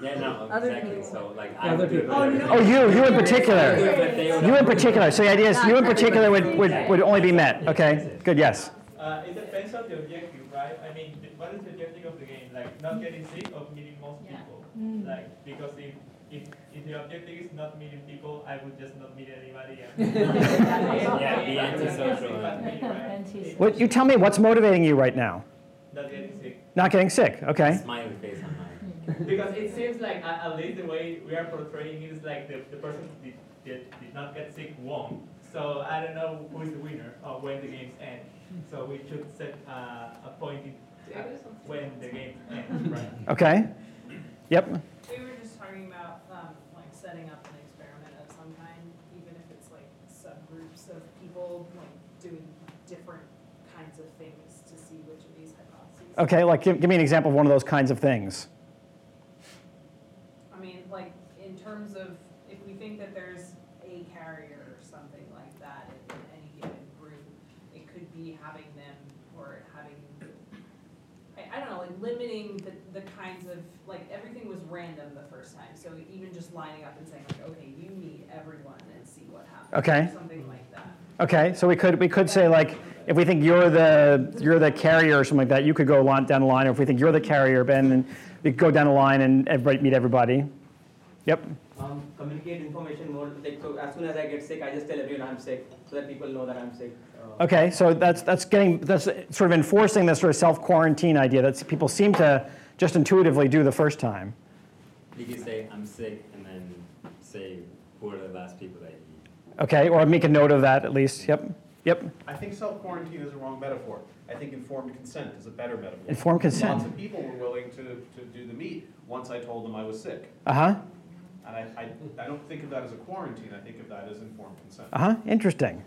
Speaker 4: Yeah, no,
Speaker 8: Other
Speaker 4: exactly.
Speaker 8: people.
Speaker 4: So like I
Speaker 1: Other
Speaker 4: would do it
Speaker 1: people.
Speaker 8: Oh,
Speaker 4: better.
Speaker 2: Oh, you, you in particular.
Speaker 4: But they would
Speaker 2: You in particular. So the idea is you in particular would, would, would only be met. Okay, good, yes.
Speaker 12: Uh, it depends on the objective, right? I mean, what is the objective of the game? Like not getting sick or meeting most people? Like because the objective is not meeting people, I would just not meet anybody.
Speaker 4: Yeah, be antisocial.
Speaker 12: Right?
Speaker 2: What, you tell me what's motivating you right now?
Speaker 12: Not getting sick.
Speaker 2: Not getting sick, okay?
Speaker 4: Smiley face on mine.
Speaker 12: Because it seems like at, at least the way we are portraying it is like the, the person did, did, did not get sick won. So I don't know who is the winner or when the games end. So we should set uh, a point in, uh, when the game ends, right?
Speaker 2: Okay. Yep.
Speaker 10: We were just talking about, um, like, setting up an experiment of some kind, even if it's like subgroups of people, like, doing different kinds of things to see which of these hypotheses.
Speaker 2: Okay, like give, give me an example of one of those kinds of things.
Speaker 10: I mean, like, in terms of, if we think that there's a carrier or something like that in any given group, it could be having them, or having, I, I don't know, like limiting the, the kinds of, like, everything was random the so even just lining up and saying like, okay, you meet everyone and see what happens.
Speaker 2: Okay.
Speaker 10: Something like that.
Speaker 2: Okay, so we could, we could say like, if we think you're the, you're the carrier or something like that, you could go down the line, or if we think you're the carrier, Ben, then we could go down the line and everybody, meet everybody. Yep,
Speaker 9: Um, communicate information more, like, so as soon as I get sick, I just tell everyone I'm sick, so that people know that I'm sick. Uh,
Speaker 2: okay, so that's, that's getting, that's sort of enforcing this sort of self-quarantine idea that people seem to just intuitively do the first time.
Speaker 4: You could say I'm sick and then say who are the last people that you
Speaker 2: Okay, or make a note of that at least, yep, yep.
Speaker 11: I think self-quarantine is a wrong metaphor. I think informed consent is a better metaphor.
Speaker 2: Informed consent.
Speaker 11: Lots of people were willing to, to do the meet once I told them I was sick.
Speaker 2: Uh-huh,
Speaker 11: And I, I, I don't think of that as a quarantine, I think of that as informed consent.
Speaker 2: uh-huh, interesting.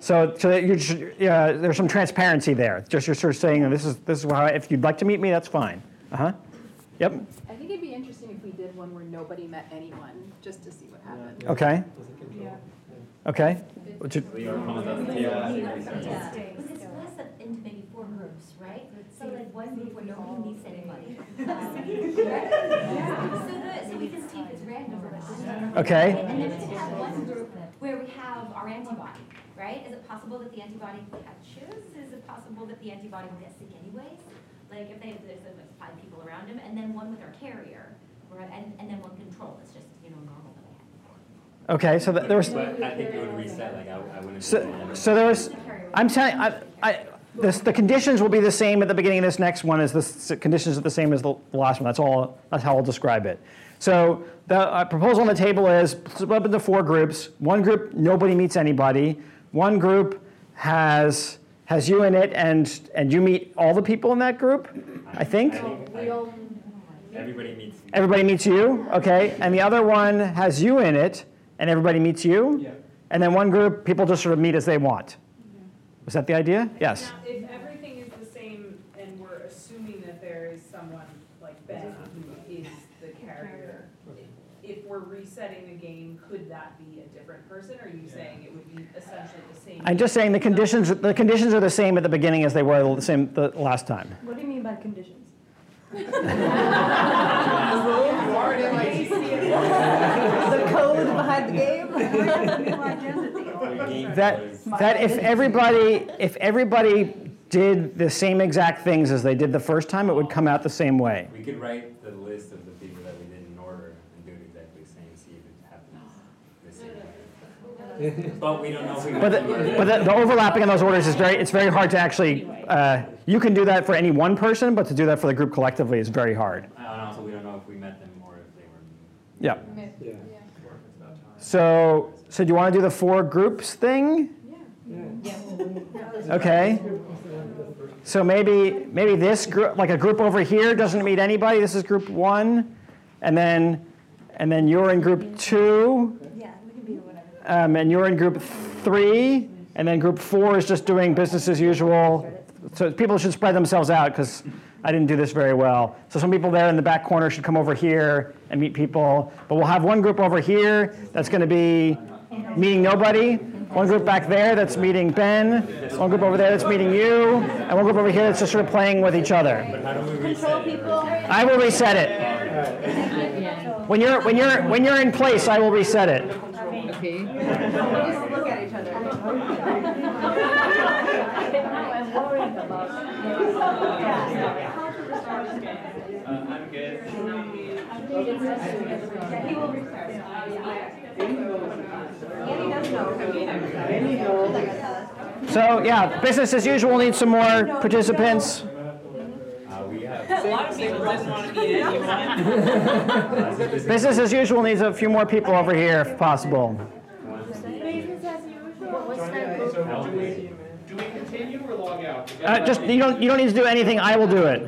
Speaker 2: So, so that you're, just- yeah, there's some transparency there, just you're sort of saying, this is, this is how, if you'd like to meet me, that's fine. Uh-huh, yep,
Speaker 5: I think it'd be interesting if we did one where nobody met anyone, just to see what happened.
Speaker 2: okay,
Speaker 5: Yeah.
Speaker 2: okay. Would you-
Speaker 4: So you're coming on the table and say
Speaker 8: Yeah,
Speaker 4: research.
Speaker 8: because it's less up into maybe four groups, right? So like one group where nobody meets anybody. So we can see if random.
Speaker 2: Okay.
Speaker 8: And then we can have one group where we have our antibody, right? Is it possible that the antibody catches? Is it possible that the antibody will get sick anyways? Like if they, there's like five people around him, and then one with our carrier, or- and, and then one control, it's just, you know, normal that we have.
Speaker 2: Okay, so th- there was,
Speaker 4: But I think it would reset, like I, I wouldn't.
Speaker 2: so, so there was, I'm telling, I, I, this, the conditions will be the same at the beginning of this next one as the conditions are the same as the the last one. That's all, that's how I'll describe it. So the uh, proposal on the table is split up into four groups. One group, nobody meets anybody. One group has, has you in it and, and you meet all the people in that group, I think.
Speaker 4: I think I- Everybody meets.
Speaker 2: Everybody meets you, okay? And the other one has you in it, and everybody meets you?
Speaker 12: Yeah.
Speaker 2: And then one group, people just sort of meet as they want. Was that the idea? Yes.
Speaker 10: Now, if everything is the same and we're assuming that there is someone like Ben who is the character, if we're resetting the game, could that be a different person? Or are you saying it would be essentially the same?
Speaker 2: I'm just saying the conditions, the conditions are the same at the beginning as they were the same the last time.
Speaker 5: What do you mean by conditions? The code behind the game?
Speaker 2: That, that if everybody, if everybody did the same exact things as they did the first time, it would come out the same way.
Speaker 4: We could write the list of the people that we did in order and do it exactly the same, see if it happens the same. But we don't know if we.
Speaker 2: But the, but the, the overlapping in those orders is very, it's very hard to actually, uh, you can do that for any one person, but to do that for the group collectively is very hard.
Speaker 4: And also, we don't know if we met them or if they were.
Speaker 2: Yeah.
Speaker 1: Yeah.
Speaker 2: So, so do you want to do the four groups thing? Yeah. Okay. So maybe, maybe this group, like a group over here doesn't meet anybody, this is group one, and then, and then you're in group two,
Speaker 7: Yeah, we can be whatever.
Speaker 2: Um, and you're in group three, and then group four is just doing business as usual. So people should spread themselves out, because I didn't do this very well. So some people there in the back corner should come over here and meet people, but we'll have one group over here that's gonna be meeting nobody, one group back there that's meeting Ben, one group over there that's meeting you, and one group over here that's just sort of playing with each other. I will reset it. When you're, when you're, when you're in place, I will reset it.
Speaker 5: Okay.
Speaker 7: Look at each other.
Speaker 5: I'm worried about.
Speaker 12: Uh, I'm good.
Speaker 7: He will restart. Andy does know.
Speaker 2: So, yeah, business as usual needs some more participants.
Speaker 4: Uh, we have.
Speaker 10: A lot of people didn't want to be anyone.
Speaker 2: Business as usual needs a few more people over here if possible.
Speaker 11: So do we, do we continue or log out?
Speaker 2: Uh, just, you don't, you don't need to do anything, I will do it.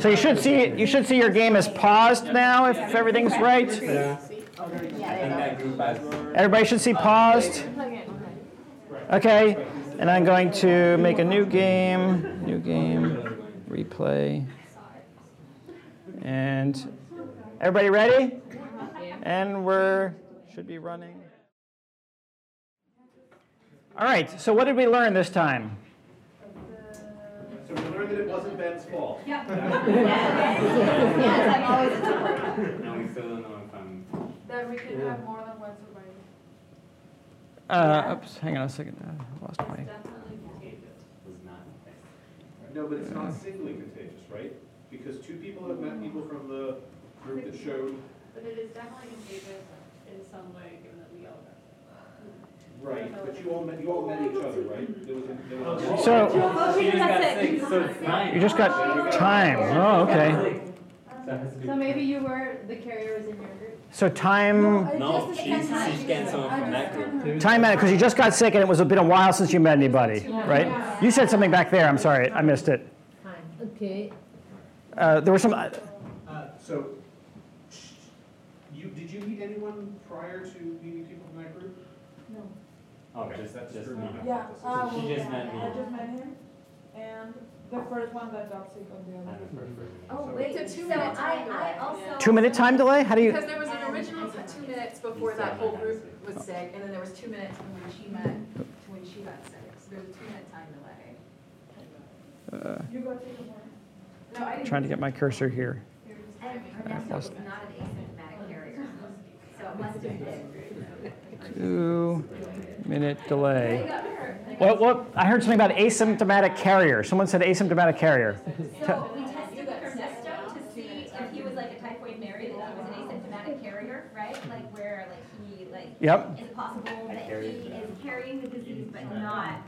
Speaker 2: So you should see, you should see your game is paused now if everything's right. Everybody should see paused. Okay, and I'm going to make a new game, new game, replay. And everybody ready? And we're, should be running. All right, so what did we learn this time?
Speaker 11: So we learned that it wasn't Ben's fault. Yeah.
Speaker 7: Yes, I'm always a.
Speaker 4: No, we still don't know if I'm.
Speaker 5: That we can have more than one survivor.
Speaker 2: Uh, oops, hang on a second, I lost my,
Speaker 5: Definitely contagious.
Speaker 4: Was not.
Speaker 11: No, but it's not singly contagious, right? Because two people have met people from the group that showed,
Speaker 5: But it is definitely contagious in some way, given that we all got
Speaker 11: right, but you all met, you all met each other, right? There was, a- there was. a-
Speaker 2: so,
Speaker 4: She just got sick, so it's fine.
Speaker 2: you just got time, oh, okay.
Speaker 4: So it has to be-
Speaker 5: So maybe you were, the carrier was in your group?
Speaker 2: So time,
Speaker 4: No, she's, she's getting someone from that group.
Speaker 2: time out, because you just got sick and it was a bit a while since you met anybody, right? You said something back there, I'm sorry, I missed it.
Speaker 5: Okay.
Speaker 2: Uh, there was some,
Speaker 11: Uh, So, you, did you meet anyone prior to meeting people from that group? No.
Speaker 4: Oh, just, just me.
Speaker 13: Yeah, uh,
Speaker 4: She
Speaker 13: well,
Speaker 4: just met me.
Speaker 13: I just met him, and the first one that got sick on the
Speaker 4: I'm
Speaker 13: other.
Speaker 4: the first person.
Speaker 8: Oh, wait,
Speaker 13: It's a
Speaker 8: so
Speaker 13: two-minute time
Speaker 8: I,
Speaker 13: delay.
Speaker 8: I also.
Speaker 2: two-minute time delay? How do you,
Speaker 13: Because there was an original t- two minutes before that whole group was sick, and then there was two minutes from when she met to when she got sick, so there was a two-minute time delay.
Speaker 2: uh,
Speaker 13: You got sick before? No, I didn't.
Speaker 2: trying to get my cursor here.
Speaker 8: And Ernesto was not an asymptomatic carrier, so it must have been.
Speaker 2: Two-minute delay. What, what, I heard something about asymptomatic carrier. Someone said asymptomatic carrier.
Speaker 8: So we tested Ernesto to see if he was like a typhoid Mary, that he was an asymptomatic carrier, right? Like where like he like.
Speaker 2: Yep.
Speaker 8: Is it possible that he is carrying the disease but not,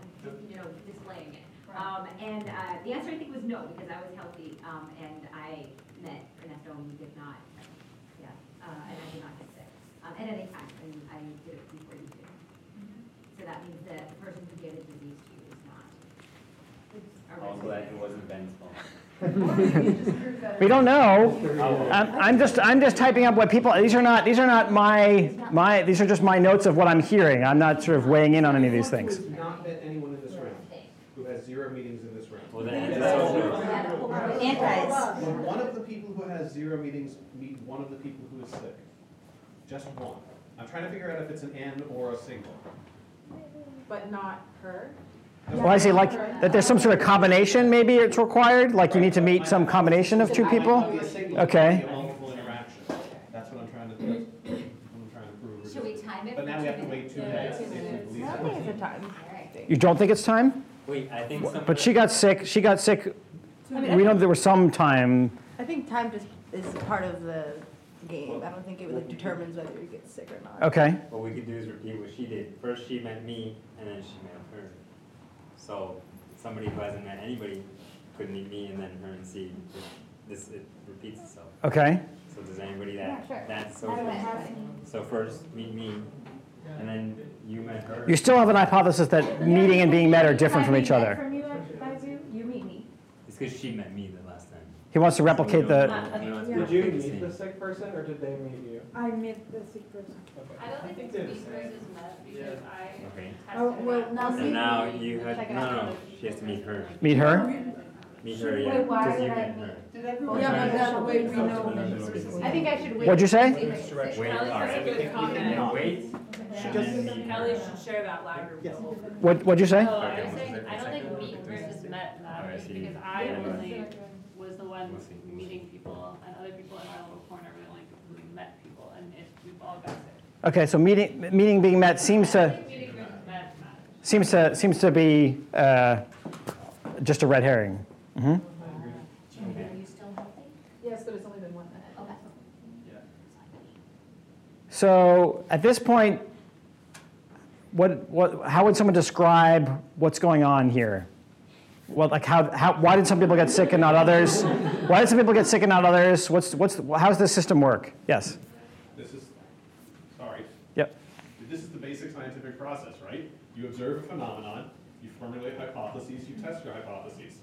Speaker 8: you know, displaying it? Um, and, uh, the answer I think was no, because I was healthy, um, and I met Ernesto and we did not, yeah, uh, and I did not get sick, um, at any time, and I did it before you did. So that means that the person who gave the disease to you is not. a
Speaker 4: Also, that it wasn't Ben's fault.
Speaker 2: We don't know. I'm, I'm just, I'm just typing up what people, these are not, these are not my, my, these are just my notes of what I'm hearing. I'm not sort of weighing in on any of these things.
Speaker 11: Who has not met anyone in this room who has zero meetings in this room.
Speaker 4: Well, then.
Speaker 7: Antis.
Speaker 11: One of the people who has zero meetings meet one of the people who is sick? Just one. I'm trying to figure out if it's an N or a single.
Speaker 13: But not her?
Speaker 2: Well, I see, like, that there's some sort of combination maybe it's required, like you need to meet some combination of two people?
Speaker 11: It might be a single,
Speaker 2: Okay.
Speaker 11: it might be a multiple interaction. That's what I'm trying to, that's what I'm trying to prove.
Speaker 8: Should we time it?
Speaker 11: But now we have to wait two minutes to see if we
Speaker 13: it's a time.
Speaker 8: All right.
Speaker 2: You don't think it's time?
Speaker 4: Wait, I think some.
Speaker 2: But she got sick, she got sick, we know there was some time,
Speaker 7: I think time just is part of the game. I don't think it like determines whether you get sick or not.
Speaker 2: okay.
Speaker 4: What we could do is repeat what she did. First she met me, and then she met her. So somebody who hasn't met anybody could meet me and then her and see if this, it repeats itself.
Speaker 2: Okay,
Speaker 4: So does anybody that,
Speaker 7: Yeah, sure.
Speaker 4: that's
Speaker 7: How do I
Speaker 4: social?
Speaker 7: have-
Speaker 4: So first, meet me, and then you met her.
Speaker 2: You still have an hypothesis that meeting and being met are different from each other.
Speaker 5: From you, you meet me.
Speaker 4: It's because she met me the last time.
Speaker 2: He wants to replicate the,
Speaker 6: Did you meet the sick person or did they meet you?
Speaker 5: I met the sick person.
Speaker 6: Okay.
Speaker 5: I don't think
Speaker 6: they're
Speaker 5: it's
Speaker 6: the
Speaker 5: me
Speaker 6: same.
Speaker 5: versus met because I
Speaker 4: Okay.
Speaker 5: Oh, well, now
Speaker 4: And now you had, no, no, she has to meet her.
Speaker 2: meet her?
Speaker 4: Meet her, yeah,
Speaker 5: Wait, why
Speaker 4: because you
Speaker 5: would I
Speaker 4: met
Speaker 5: meet?
Speaker 4: her.
Speaker 5: Yeah, but that way we know. I think I should wait.
Speaker 2: What'd you say?
Speaker 4: Wait, all right.
Speaker 10: Good comment.
Speaker 4: Wait.
Speaker 10: She just, Kelly should share that live
Speaker 6: Yes.
Speaker 2: What, what'd you say?
Speaker 14: Oh, I was saying, I don't think meet versus met
Speaker 4: Alright,
Speaker 14: matters, because I only was the one
Speaker 4: We'll see, we'll see.
Speaker 14: meeting people, and other people in our little corner were the only people who met people, and if we've all got sick.
Speaker 2: Okay, so meeting, meeting being met seems to,
Speaker 14: think meeting versus met
Speaker 2: seems to, seems to be uh, just a red herring. Mhm.
Speaker 8: Are you still healthy?
Speaker 13: Yes, but it's only been one minute.
Speaker 8: Okay.
Speaker 2: So at this point, what, what, how would someone describe what's going on here? What, like how, how, why did some people get sick and not others? Why did some people get sick and not others? What's, what's, how's this system work? Yes.
Speaker 11: This is, sorry,
Speaker 2: Yep.
Speaker 11: this is the basic scientific process, right? You observe a phenomenon, you formulate hypotheses, you test your hypotheses.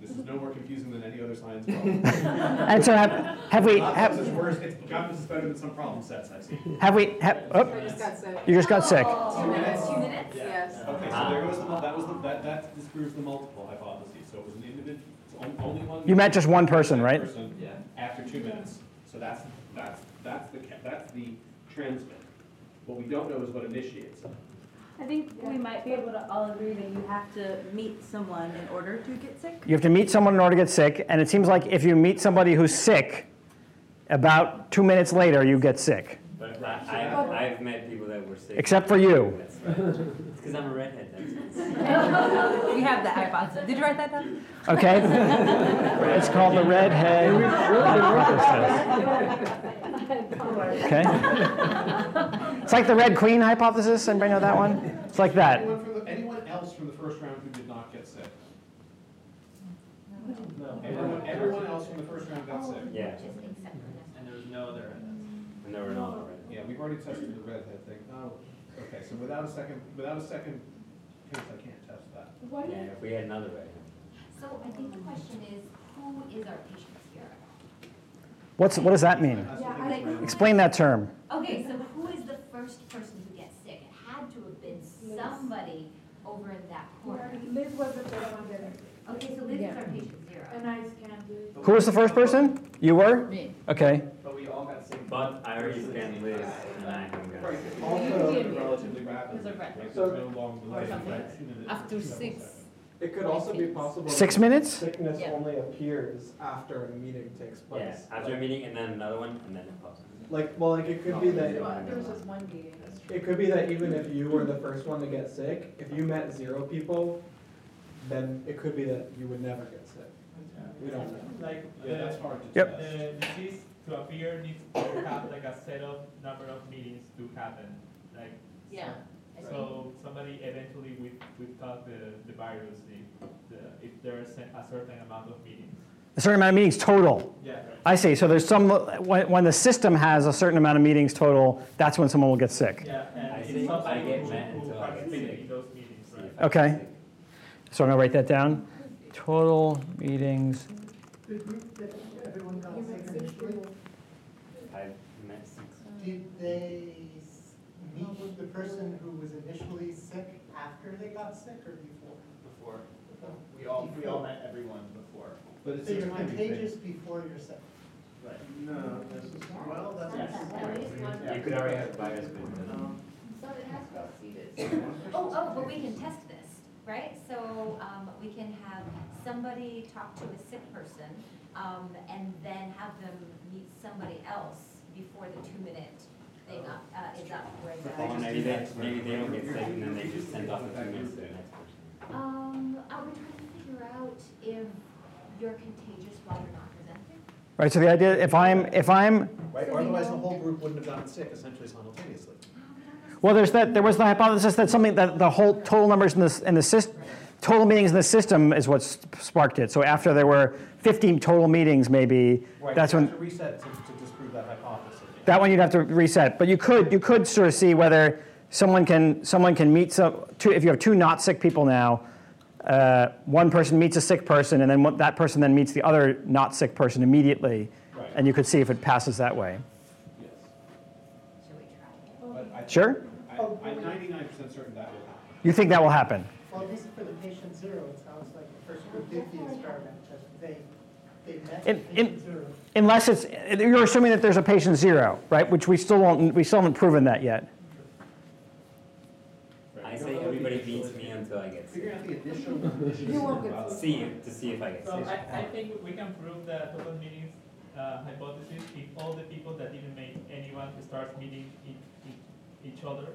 Speaker 11: This is no more confusing than any other science problem.
Speaker 2: And so have, have we,
Speaker 11: Calculus is
Speaker 2: have,
Speaker 11: worse, it's, calculus is better than some problem sets I've seen.
Speaker 2: have we, have,
Speaker 13: I
Speaker 2: oh,
Speaker 13: just got sick.
Speaker 2: you just got sick.
Speaker 13: Oh, two minutes. Two minutes? Yes.
Speaker 11: Okay, so there goes the, mul- that was the, that, that disproves the multiple hypothesis, so it was an individual, it's only one.
Speaker 2: You met just one person, right?
Speaker 11: person After two minutes, so that's, that's, that's the, that's the transmit. What we don't know is what initiates it.
Speaker 7: I think we might be able to all agree that you have to meet someone in order to get sick.
Speaker 2: You have to meet someone in order to get sick, and it seems like if you meet somebody who's sick, about two minutes later, you get sick.
Speaker 4: But I, I've, I've met people that were sick.
Speaker 2: Except for you.
Speaker 4: That's right. It's because I'm a redhead, that's
Speaker 7: We have the hypothesis. Did you write that down?
Speaker 2: Okay? It's called the redhead hypothesis. Okay? It's like the red queen hypothesis. Anybody know that one? It's like that.
Speaker 11: Anyone from the, anyone else from the first round who did not get sick?
Speaker 6: No.
Speaker 11: Everyone, everyone else from the first round got sick.
Speaker 4: Yeah,
Speaker 8: Just accept it.
Speaker 12: And there was no other
Speaker 4: and there were no other redheads.
Speaker 11: Yeah, we've already tested the redhead thing. Oh, okay, so without a second, without a second case, I can't test that.
Speaker 4: Yeah, if we had another redhead.
Speaker 8: So I think the question is, who is our patient zero?
Speaker 2: What's, what does that mean?
Speaker 11: That's what
Speaker 8: Like,
Speaker 2: Explain that term.
Speaker 8: Okay, so who is the first person who gets sick? It had to have been somebody over in that corner.
Speaker 5: Liz was the first one getting.
Speaker 8: Okay, so Liz is our patient zero.
Speaker 5: And I scanned it.
Speaker 2: Who was the first person? You were?
Speaker 7: Me.
Speaker 2: Okay.
Speaker 9: But we all got sick.
Speaker 4: But I already scanned Liz and I haven't got
Speaker 11: Right,
Speaker 4: sick.
Speaker 11: also relatively rapid.
Speaker 14: There's a red.
Speaker 11: Like,
Speaker 6: So-
Speaker 11: there's no long.
Speaker 14: After six.
Speaker 6: It could also be possible.
Speaker 2: Six
Speaker 6: that
Speaker 2: minutes?
Speaker 6: Sickness
Speaker 14: Yeah.
Speaker 6: only appears after a meeting takes
Speaker 4: Yeah,
Speaker 6: place.
Speaker 4: after a meeting and then another one and then it pops.
Speaker 6: Like, well, like it could be that,
Speaker 13: There was just one meeting,
Speaker 6: it could be that even if you were the first one to get sick, if you met zero people, then it could be that you would never get sick. We don't know.
Speaker 12: Like,
Speaker 11: Yeah, that's
Speaker 12: the,
Speaker 11: hard to
Speaker 2: Yep.
Speaker 11: test.
Speaker 12: the disease to appear needs to have like a set of number of meetings to happen. Like,
Speaker 14: Yeah.
Speaker 12: So somebody eventually we, we thought the, the virus, if, the, if there's a certain amount of meetings.
Speaker 2: A certain amount of meetings total.
Speaker 12: Yeah.
Speaker 2: I see. So there's some, when, when the system has a certain amount of meetings total, that's when someone will get sick.
Speaker 12: Yeah,
Speaker 4: I
Speaker 12: and
Speaker 4: see.
Speaker 12: it's somebody
Speaker 4: I get
Speaker 12: who,
Speaker 4: mad
Speaker 12: who
Speaker 4: until I get
Speaker 12: participated in those meetings, right?
Speaker 2: Okay. So I'm gonna write that down. Total meetings.
Speaker 4: I've met six.
Speaker 15: Did they s- meet with the person who was initially sick after they got sick or before?
Speaker 9: Before. We all, we all met everyone before.
Speaker 11: But it's
Speaker 15: So you're
Speaker 11: timing thing.
Speaker 15: contagious before you're sick?
Speaker 9: Right.
Speaker 15: No, well, that's.
Speaker 8: At least one.
Speaker 4: You could already have virus, but then.
Speaker 8: So it has to see this. Oh, oh, but we can test this, right? So, um, we can have somebody talk to a sick person, um, and then have them meet somebody else before the two-minute thing up, uh, is up, where the.
Speaker 4: Or maybe they, maybe they don't get sick and then they just send off the two minutes to the next person.
Speaker 8: Um, are we trying to figure out if you're contagious while you're not presenting?
Speaker 2: Right. So the idea, if I'm, if I'm,
Speaker 11: Right, or otherwise the whole group wouldn't have gotten sick essentially simultaneously.
Speaker 2: well, there's that, there was the hypothesis that something, that the whole total numbers in this, in the system, total meetings in the system is what sparked it. So after there were 15 total meetings, maybe, that's when,
Speaker 11: have to reset to, to disprove that
Speaker 2: one you'd have to reset. But you could, you could sort of see whether someone can, someone can meet some, two, if you have two not sick people now, uh, one person meets a sick person, and then one- that person then meets the other not sick person immediately,
Speaker 11: Right.
Speaker 2: and you could see if it passes that way.
Speaker 11: Yes. But I-
Speaker 2: Sure?
Speaker 11: I, I'm ninety-nine percent certain that will happen.
Speaker 2: You think that will happen?
Speaker 15: Well, at least for the patient zero, it sounds like the person who did the experiment, that they, they met
Speaker 2: In- in-
Speaker 15: zero.
Speaker 2: Unless it's, you're assuming that there's a patient zero, right? Which we still won't, we still haven't proven that yet.
Speaker 4: I say everybody beats me until I get sick.
Speaker 11: Figure out the additional conditions
Speaker 13: won't get
Speaker 11: about-
Speaker 4: See, to see if I get
Speaker 12: So. I, I think we can prove the total meetings uh, hypothesis if all the people that didn't make anyone start meeting each, each, each other.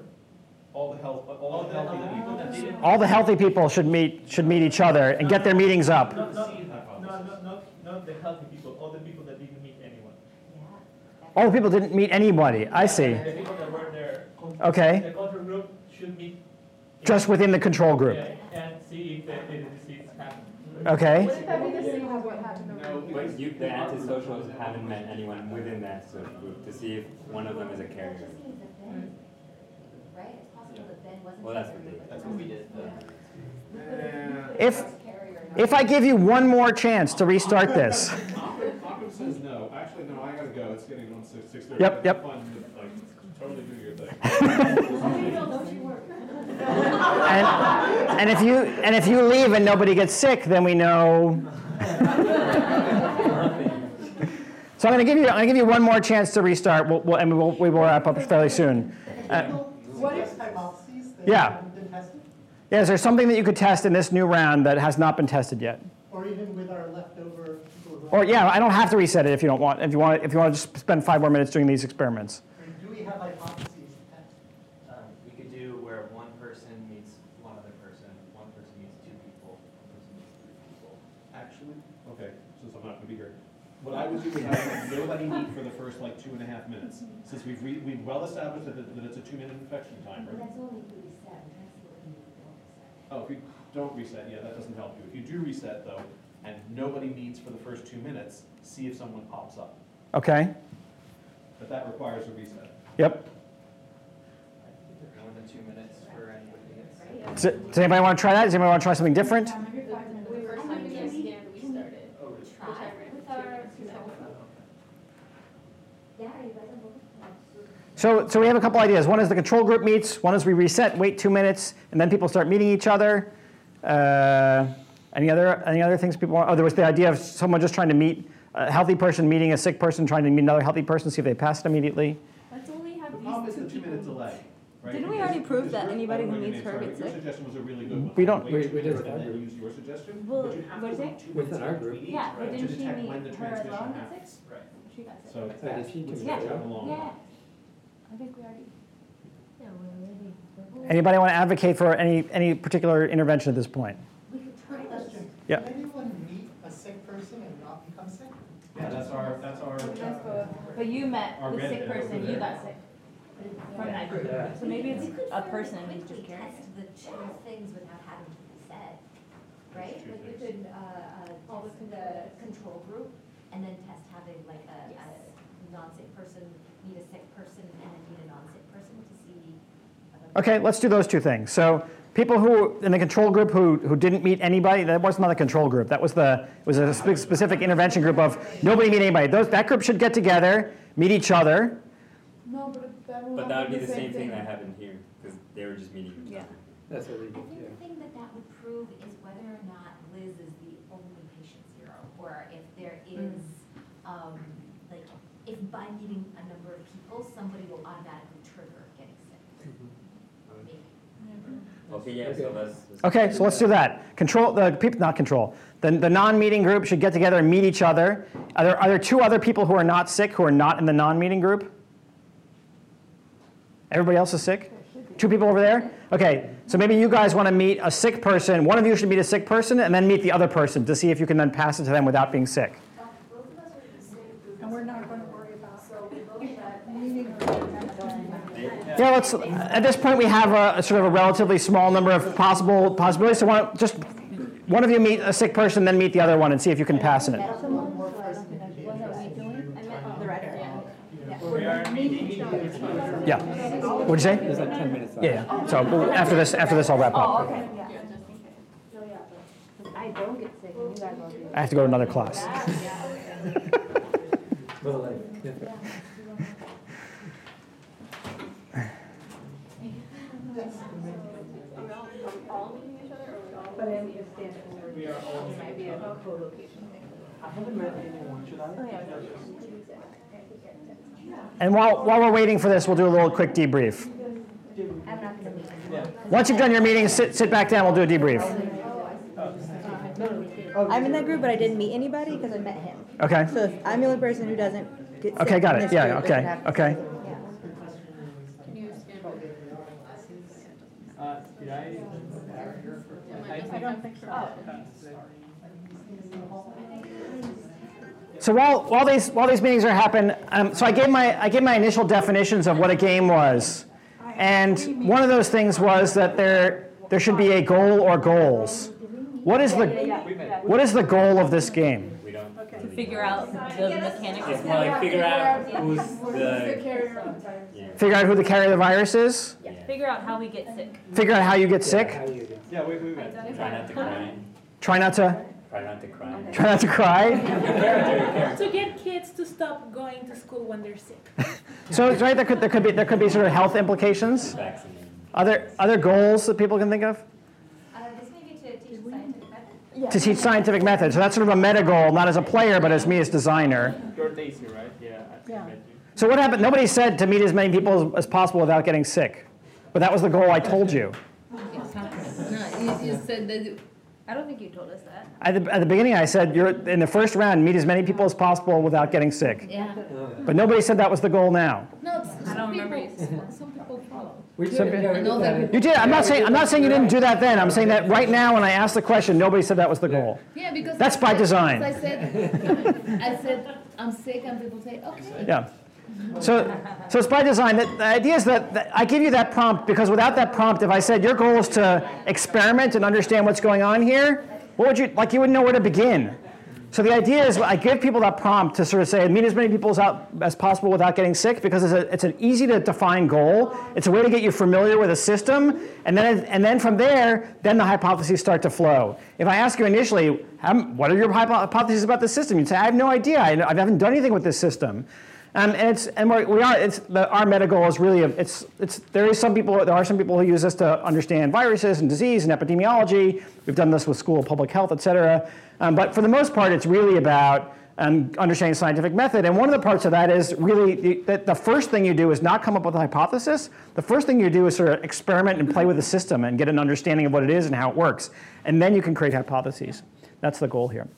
Speaker 11: All the health,
Speaker 12: All
Speaker 11: all
Speaker 12: the
Speaker 11: the healthy
Speaker 12: other people that didn't.
Speaker 2: All the healthy people should meet, should meet each other and get their meetings up.
Speaker 12: No, no, no, no, not, not the healthy people, all the people that didn't meet anyone.
Speaker 2: All the people didn't meet anybody, I see.
Speaker 12: The people that were there.
Speaker 2: Okay.
Speaker 12: The control group should meet.
Speaker 2: Just within the control group.
Speaker 12: Yeah, And see if the, the disease happens.
Speaker 2: Okay?
Speaker 13: Wouldn't that be the same as what happened over here?
Speaker 4: But you, the antisocials haven't met anyone within that social group to see if one of them is a carrier.
Speaker 8: Right, it's possible that Ben wasn't.
Speaker 4: Well, that's what they,
Speaker 9: That's what we did.
Speaker 2: If, if I give you one more chance to restart this,
Speaker 11: Occam Occam says no. Actually, no, I gotta go. It's getting on six, six thirty.
Speaker 2: Yep, yep.
Speaker 11: Fun, like, totally do your thing.
Speaker 2: and, and if you, and if you leave and nobody gets sick, then we know. So I'm gonna give you, I'm gonna give you one more chance to restart, we'll, we'll- and we'll, we will wrap up fairly soon. Uh,
Speaker 15: What if hypotheses that
Speaker 2: Yeah.
Speaker 15: Haven't been tested?
Speaker 2: Yeah, is there something that you could test in this new round that has not been tested yet?
Speaker 15: Or even with our leftover
Speaker 2: Or, yeah, I don't have to reset it if you don't want, if you want, if you want to just spend five more minutes doing these experiments.
Speaker 15: Do we have hypotheses to?
Speaker 9: Um, we could do where one person meets one other person, one person meets two people, one person meets three people.
Speaker 11: Actually, okay, since I'm not gonna be here. What I would do is I would have nobody meet for the first like two and a half minutes. Since we've re, we've well established that, that it's a two-minute infection time,
Speaker 8: But
Speaker 11: right?
Speaker 8: that's only if we reset, we're trying to see what we don't reset.
Speaker 11: Oh, if you don't reset, yeah, that doesn't help you. If you do reset though, and nobody meets for the first two minutes, see if someone pops up.
Speaker 2: Okay?
Speaker 11: But that requires a reset.
Speaker 2: Yep.
Speaker 9: More than two minutes for anybody to get sick.
Speaker 2: Does, does anybody want to try that? Does anybody want to try something different?
Speaker 13: We first time we scanned, we started.
Speaker 9: Oh, really?
Speaker 8: Try with our control group. Yeah, are you guys on board?
Speaker 2: So, so we have a couple ideas. One is the control group meets, one is we reset, wait two minutes, and then people start meeting each other. Uh, any other, any other things people want? Oh, there was the idea of someone just trying to meet, a healthy person meeting a sick person, trying to meet another healthy person, see if they passed immediately.
Speaker 5: Let's only have
Speaker 11: The problem is the two-minute delay, right?
Speaker 7: Didn't we
Speaker 11: Because-
Speaker 7: already prove
Speaker 11: because
Speaker 7: that anybody who meets her
Speaker 11: sorry,
Speaker 7: gets
Speaker 11: Your
Speaker 7: sick?
Speaker 11: suggestion was a really good one.
Speaker 2: We don't-
Speaker 11: Wait
Speaker 1: we- we did
Speaker 11: minutes
Speaker 1: with
Speaker 11: and
Speaker 1: our
Speaker 11: then
Speaker 1: group.
Speaker 11: use your suggestion,
Speaker 5: Well,
Speaker 11: but you have
Speaker 5: what
Speaker 11: to wait
Speaker 5: it?
Speaker 11: two minutes
Speaker 1: Within our group.
Speaker 5: Yeah,
Speaker 11: each,
Speaker 5: but
Speaker 11: to
Speaker 5: didn't she
Speaker 11: detect
Speaker 5: meet
Speaker 11: when the
Speaker 5: her
Speaker 11: transmission
Speaker 5: alone at
Speaker 11: happens.
Speaker 5: six?
Speaker 11: Right.
Speaker 5: She got sick.
Speaker 11: So
Speaker 1: So did she
Speaker 11: let's get
Speaker 1: that?
Speaker 11: that along.
Speaker 5: Yeah. I think we already.
Speaker 8: Yeah, we're already.
Speaker 2: Anybody want to advocate for any, any particular intervention at this point?
Speaker 8: We could try
Speaker 15: Quick
Speaker 8: those.
Speaker 15: question.
Speaker 2: Yeah.
Speaker 15: Can anyone meet a sick person and not become sick?
Speaker 11: Yeah, that's our, that's our.
Speaker 5: But you met the sick person, you got sick from that group.
Speaker 1: Yeah.
Speaker 5: So maybe it's a person and he's
Speaker 8: quickly
Speaker 5: just carrying
Speaker 8: test
Speaker 5: it.
Speaker 8: the two things without having to be said, right?
Speaker 11: Two
Speaker 8: Like we could, uh, uh, all the, the control group and then test having like a, a non-sick person meet a sick person and then meet a non-sick person to see.
Speaker 2: Okay, let's do those two things. So people who, in the control group who, who didn't meet anybody, that was not a control group. That was the, it was a spe- specific intervention group of nobody meet anybody. Those, that group should get together, meet each other.
Speaker 13: No, but that will
Speaker 4: but that would be
Speaker 13: the
Speaker 4: the same thing that happened here, because they were just meeting each
Speaker 5: Yeah.
Speaker 4: other.
Speaker 1: That's what we
Speaker 8: I
Speaker 1: did,
Speaker 8: think
Speaker 1: yeah.
Speaker 8: the thing that that would prove is whether or not Liz is the only patient zero, or if there is, um, like, if by meeting a number of people, somebody will automatically trigger getting sick. Mm-hmm. Maybe.
Speaker 4: Okay, yeah, so let's. let's-
Speaker 2: Okay, so let's do that. Control, the people, not control, the, the non-meeting group should get together and meet each other. Are there, are there two other people who are not sick who are not in the non-meeting group? Everybody else is sick? Two people over there? Okay, so maybe you guys want to meet a sick person. One of you should meet a sick person and then meet the other person to see if you can then pass it to them without being sick.
Speaker 13: And we're not gonna worry about, so meeting
Speaker 2: Yeah, let's, at this point, we have a, a sort of a relatively small number of possible possibilities. So why don't, just, one of you meet a sick person, then meet the other one and see if you can pass it.
Speaker 15: One more person can be
Speaker 7: What are we
Speaker 15: interested.
Speaker 7: doing? I meant the red, yeah.
Speaker 12: we are meeting.
Speaker 2: Yeah. What'd you say?
Speaker 1: There's like 10 minutes left.
Speaker 2: Yeah, yeah. So well, after this, after this, I'll wrap up.
Speaker 5: Oh, I don't get sick, and you guys will be.
Speaker 2: I have to go to another class.
Speaker 5: But then we just stand forward.
Speaker 6: We are all.
Speaker 5: It might be a co-location thing.
Speaker 6: I haven't met anyone, should I?
Speaker 2: And while, while we're waiting for this, we'll do a little quick debrief.
Speaker 8: I'm not gonna meet.
Speaker 2: Once you've done your meeting, sit, sit back down, we'll do a debrief.
Speaker 7: I'm in that group, but I didn't meet anybody because I met him.
Speaker 2: Okay?
Speaker 7: So if I'm the only person who doesn't get sick
Speaker 2: Okay, got it. Yeah,
Speaker 7: group,
Speaker 2: okay, okay.
Speaker 14: Can you stand
Speaker 12: Uh, did I?
Speaker 14: I don't think so.
Speaker 2: So while, while these while these meetings are happening, um, so I gave my I gave my initial definitions of what a game was, and one of those things was that there there should be a goal or goals. What is the what is the goal of this game?
Speaker 4: We don't.
Speaker 7: To figure out the mechanics.
Speaker 4: It's more like figure out who's the. Yeah.
Speaker 2: Figure out who the carrier of the virus is.
Speaker 7: Figure out how we get sick.
Speaker 2: Figure out how you get sick.
Speaker 12: Yeah, we, we went.
Speaker 4: Try not to cry.
Speaker 2: Try not to
Speaker 4: Try not to cry.
Speaker 2: try not to cry.
Speaker 16: To get kids to stop going to school when they're sick.
Speaker 2: So it's right there could there could be there could be sort of health implications.
Speaker 4: Vaccinate.
Speaker 2: Other other goals that people can think of
Speaker 8: Uh, this may be to teach scientific method.
Speaker 2: to teach scientific methods. So that's sort of a meta goal, not as a player, but as me as designer.
Speaker 12: You're Daisy, right? Yeah,
Speaker 7: Yeah.
Speaker 2: So what happened? Nobody said to meet as many people as, as possible without getting sick, but that was the goal I told you.
Speaker 7: No, you, you said that. I don't think you told us that.
Speaker 2: At the, at the beginning, I said you're in the first round, meet as many people as possible without getting sick.
Speaker 7: Yeah.
Speaker 2: But nobody said that was the goal now.
Speaker 16: No,
Speaker 7: I don't remember you saying
Speaker 16: some, some people follow.
Speaker 1: We did
Speaker 2: Some-
Speaker 1: yeah, we did that.
Speaker 2: You did. I'm not saying I'm not saying you didn't do that then. I'm saying that right now, when I asked the question, nobody said that was the goal.
Speaker 16: Yeah, because.
Speaker 2: That's
Speaker 16: I
Speaker 2: by
Speaker 16: said-
Speaker 2: design.
Speaker 16: I said, I said, I'm sick, and people say, okay.
Speaker 2: Yeah. So, so it's by design. The, the idea is that, that I give you that prompt because without that prompt, if I said your goal is to experiment and understand what's going on here, what would you like? You wouldn't know where to begin. So the idea is I give people that prompt to sort of say meet as many people as, out, as possible without getting sick because it's, a, it's an easy to define goal. It's a way to get you familiar with a system, and then and then from there, then the hypotheses start to flow. If I ask you initially, what are your hypotheses about the system? You'd say I have no idea. I haven't done anything with this system. Um, and it's and we're, we are it's the, our meta goal is really a, it's it's there is some people there are some people who use this to understand viruses and disease and epidemiology. We've done this with school of public health, et cetera. Um, but for the most part, it's really about um, understanding scientific method. And one of the parts of that is really the, that the first thing you do is not come up with a hypothesis. The first thing you do is sort of experiment and play with the system and get an understanding of what it is and how it works. And then you can create hypotheses. That's the goal here.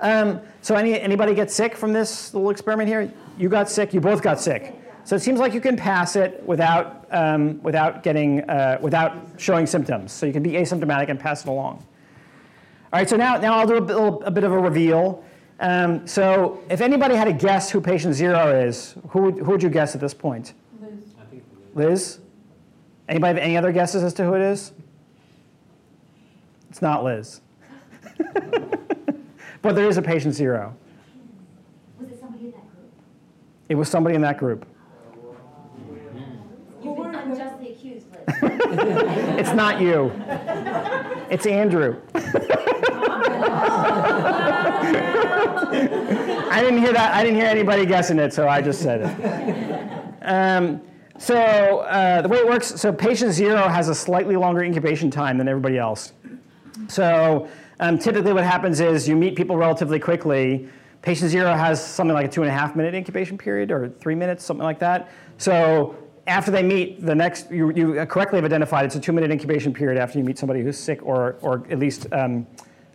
Speaker 2: Um, so any, anybody get sick from this little experiment here? You got sick, you both got sick. So it seems like you can pass it without, um, without, getting, uh, without showing symptoms. So you can be asymptomatic and pass it along. All right, so now, now I'll do a, little, a bit of a reveal. Um, so if anybody had a guess who patient zero is, who would, who would you guess at this point? Liz? Anybody have any other guesses as to who it is? It's not Liz. but there is a patient zero.
Speaker 8: Was it somebody in that group?
Speaker 2: It was somebody in that group.
Speaker 8: You've been unjustly accused.
Speaker 2: It's not you. It's Andrew. I didn't hear that. I didn't hear anybody guessing it, so I just said it. Um, so uh, the way it works, so patient zero has a slightly longer incubation time than everybody else. So um, typically what happens is you meet people relatively quickly. Patient zero has something like a two and a half minute incubation period or three minutes, something like that. So after they meet, the next, you, you correctly have identified it's a two minute incubation period after you meet somebody who's sick or, or at least um,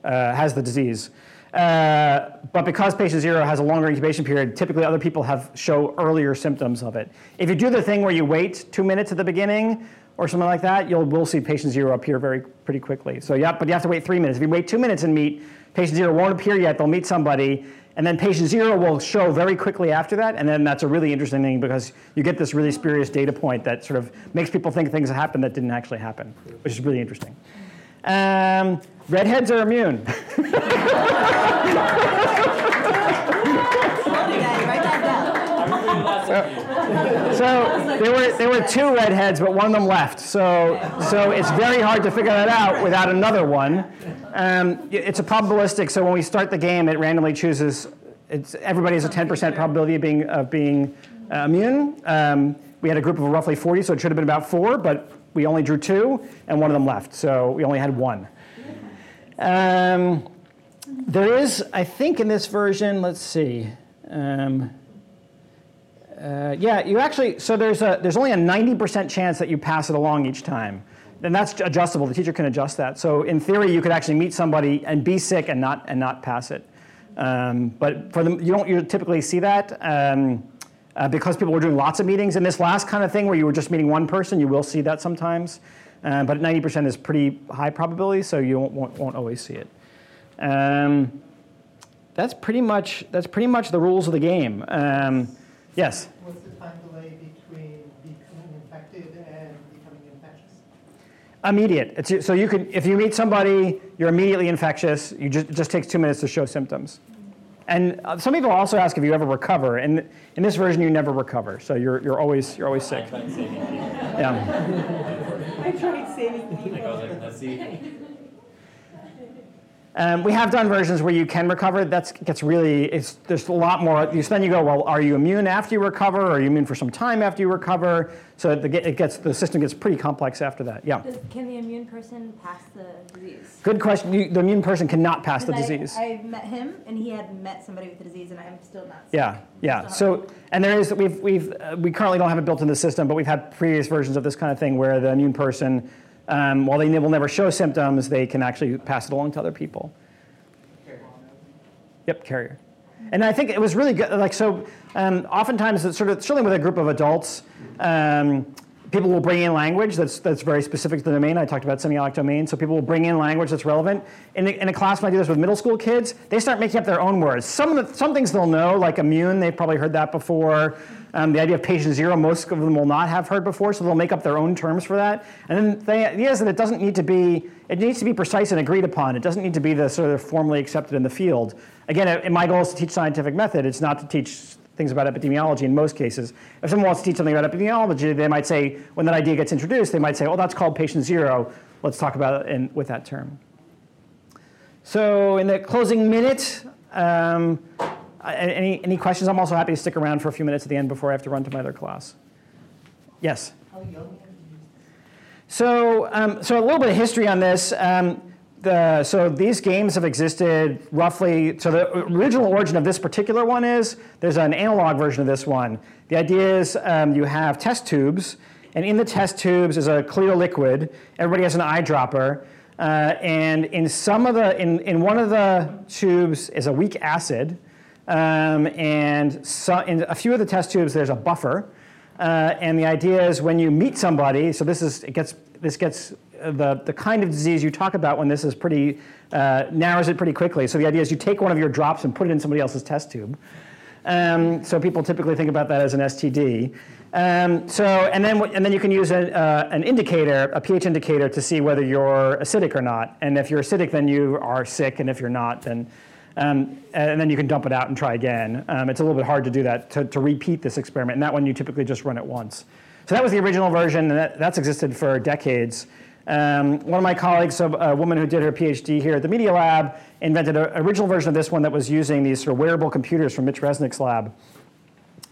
Speaker 2: uh, has the disease. Uh, but because patient zero has a longer incubation period, typically other people have show earlier symptoms of it. If you do the thing where you wait two minutes at the beginning or something like that, you'll will see patient zero appear very pretty quickly. So yeah, but you have to wait three minutes. If you wait two minutes and meet, patient zero won't appear yet. They'll meet somebody, and then patient zero will show very quickly after that. And then that's a really interesting thing because you get this really spurious data point that sort of makes people think things happen that didn't actually happen, which is really interesting. Um, redheads are immune.
Speaker 7: Write that down.
Speaker 12: Are we doing last
Speaker 2: So there were there were two redheads, but one of them left. So so it's very hard to figure that out without another one. Um, it's a probabilistic. So when we start the game, it randomly chooses. It's everybody has a 10% probability of being of being uh, immune. Um, we had a group of roughly 40, so it should have been about four, but we only drew two, and one of them left. So we only had one. Um, there is, I think, in this version. Let's see. Um, uh, yeah, you actually, so there's, a, there's only a 90% chance that you pass it along each time. And that's adjustable. The teacher can adjust that. So in theory, you could actually meet somebody and be sick and not, and not pass it. Um, but for them, you don't you typically see that um, uh, because people were doing lots of meetings. In this last kind of thing where you were just meeting one person, you will see that sometimes. Uh, but 90% is pretty high probability, so you won't, won't, won't always see it. Um, that's pretty much that's pretty much the rules of the game. Um, yes.
Speaker 15: What's the time delay between becoming infected and becoming infectious?
Speaker 2: Immediate. It's, so you could, if you meet somebody, you're immediately infectious. You just, it just takes two minutes to show symptoms. And uh, some people also ask if you ever recover. And in this version, you never recover. So you're, you're always you're always sick. Yeah.
Speaker 16: I tried saving people.
Speaker 12: I was like, let's see.
Speaker 2: Um, we have done versions where you can recover. That gets really, it's, there's a lot more. You, then you go, well, are you immune after you recover? Or are you immune for some time after you recover? So the, it gets, the system gets pretty complex after that. Yeah.
Speaker 7: Does, can the immune person pass the disease?
Speaker 2: Good question. You, the immune person cannot pass the
Speaker 7: I-
Speaker 2: disease.
Speaker 7: I met him, and he had met somebody with the disease, and I'm still not. sick.
Speaker 2: Yeah, yeah. So, and there is, we've, we've, uh, we currently don't have it built in the system, but we've had previous versions of this kind of thing where the immune person, um, while they will never show symptoms, they can actually pass it along to other people. Yep, carrier. And I think it was really good. Like so, um, oftentimes it's sort of certainly with a group of adults, um, people will bring in language that's that's very specific to the domain. I talked about semiotic domain, so people will bring in language that's relevant. In, a- in a class, when I do this with middle school kids, they start making up their own words. Some of the, some things they'll know, like immune, they've probably heard that before. Um, the idea of patient zero, most of them will not have heard before, so they'll make up their own terms for that. And then the idea is that it doesn't need to be, it needs to be precise and agreed upon. It doesn't need to be the sort of formally accepted in the field. Again, uh, my goal is to teach scientific method. It's not to teach things about epidemiology in most cases. If someone wants to teach something about epidemiology, they might say, when that idea gets introduced, they might say, oh, that's called patient zero. Let's talk about it in, with that term. So in the closing minute, um, any, any questions? I'm also happy to stick around for a few minutes at the end before I have to run to my other class. Yes? So, um, so a little bit of history on this. Um, the, so these games have existed roughly. So the original origin of this particular one is there's an analog version of this one. The idea is um, you have test tubes, and in the test tubes is a clear liquid. Everybody has an eyedropper, uh, and in some of the in, in one of the tubes is a weak acid, um, and so, in a few of the test tubes there's a buffer. Uh, and the idea is when you meet somebody, so this is it gets this gets uh, the the kind of disease you talk about when this is pretty uh, narrows it pretty quickly. So the idea is you take one of your drops and put it in somebody else's test tube. Um, so people typically think about that as an STD. Um, so and then and then you can use a, uh, an indicator, a pH indicator, to see whether you're acidic or not. And if you're acidic, then you are sick, and if you're not, then um, and then you can dump it out and try again. Um, it's a little bit hard to do that, to, to repeat this experiment. And that one you typically just run it once. So that was the original version, and that, that's existed for decades. Um, one of my colleagues, a, a woman who did her PhD here at the Media Lab, invented an original version of this one that was using these sort of wearable computers from Mitch Resnick's lab.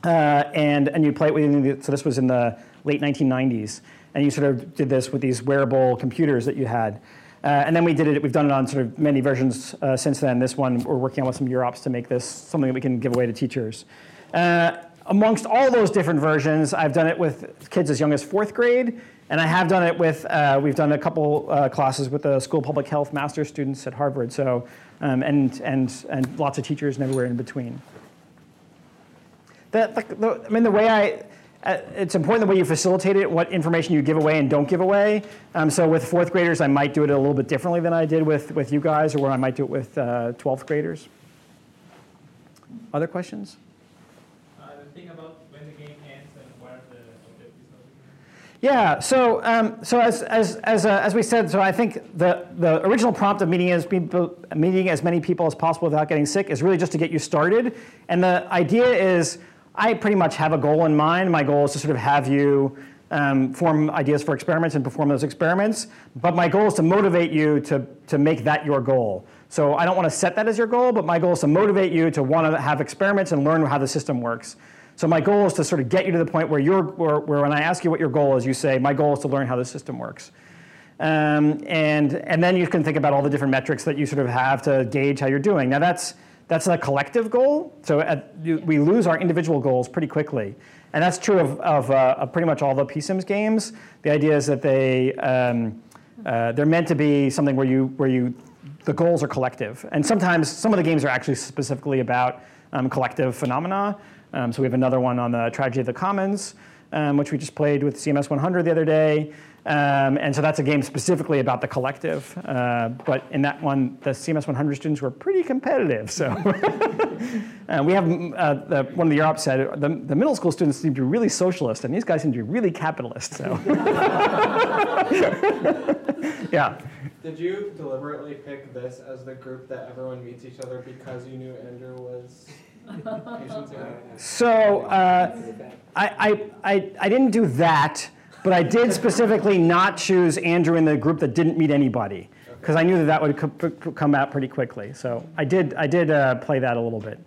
Speaker 2: Uh, and, and you play it with, so this was in the late 1990s. And you sort of did this with these wearable computers that you had. Uh, and then we did it, we've done it on sort of many versions uh, since then. This one, we're working on with some UROPs to make this something that we can give away to teachers. Uh, amongst all those different versions, I've done it with kids as young as fourth grade. And I have done it with, uh, we've done a couple uh, classes with the school of public health master students at Harvard. So, um, and, and, and lots of teachers and everywhere in between. The, the, the, I mean, the way I, it's important the way you facilitate it, what information you give away and don't give away. Um, so with fourth graders, I might do it a little bit differently than I did with, with you guys, or where I might do it with uh, 12th graders. Other questions?
Speaker 12: Uh, the thing about when the game ends and what are the objectives of the game?
Speaker 2: Yeah, so, um, so as, as, as, uh, as we said, so I think the, the original prompt of meeting as, people, meeting as many people as possible without getting sick is really just to get you started. And the idea is I pretty much have a goal in mind. My goal is to sort of have you um, form ideas for experiments and perform those experiments. But my goal is to motivate you to, to make that your goal. So I don't want to set that as your goal, but my goal is to motivate you to want to have experiments and learn how the system works. So my goal is to sort of get you to the point where you're, where, where when I ask you what your goal is, you say, my goal is to learn how the system works. Um, and, and then you can think about all the different metrics that you sort of have to gauge how you're doing. Now that's, that's a collective goal. So at, we lose our individual goals pretty quickly. And that's true of, of, uh, of pretty much all the PSIMS games. The idea is that they, um, uh, they're meant to be something where you, where you, the goals are collective. And sometimes some of the games are actually specifically about um, collective phenomena. Um, so we have another one on the tragedy of the commons, um, which we just played with CMS 100 the other day. Um, and so that's a game specifically about the collective. Uh, but in that one, the CMS 100 students were pretty competitive. So uh, we have, uh, the, one of the UROP said, the, the middle school students seem to be really socialist, and these guys seem to be really capitalist. So yeah.
Speaker 6: Did you deliberately pick this as the group that everyone meets each other because you knew Andrew was patient?
Speaker 2: So uh, I, I, I, I didn't do that, but I did specifically not choose Andrew in the group that didn't meet anybody because I knew that that would co- come out pretty quickly. So I did, I did uh, play that a little bit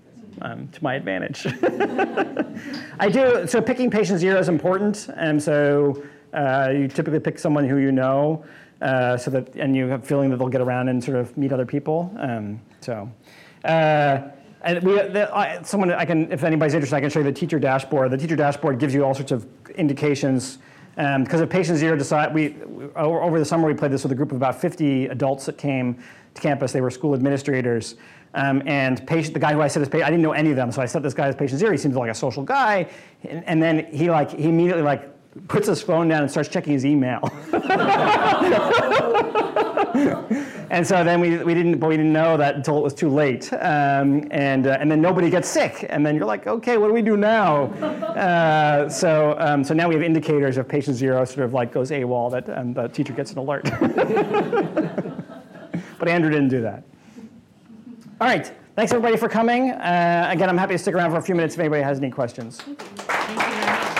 Speaker 2: um, to my advantage. I do, so picking patient zero is important. And so uh, you typically pick someone who you know. Uh, so that and you have a feeling that they'll get around and sort of meet other people. Um, so, uh, and we, the, I, someone I can, if anybody's interested, I can show you the teacher dashboard. The teacher dashboard gives you all sorts of indications. Because if patient zero decide, we over the summer we played this with a group of about 50 adults that came to campus. They were school administrators. Um, and patient, the guy who I said is patient, I didn't know any of them, so I set this guy as patient zero. He seems like a social guy, and, and then he like he immediately like puts his phone down and starts checking his email. and so then we, we didn't, but we didn't know that until it was too late. Um, and, uh, and then nobody gets sick. And then you're like, okay, what do we do now? Uh, so, um, so now we have indicators of patient zero sort of like goes AWOL that and the teacher gets an alert. but Andrew didn't do that. All right. Thanks everybody for coming. Uh, again, I'm happy to stick around for a few minutes if anybody has any questions.
Speaker 16: Thank you very much.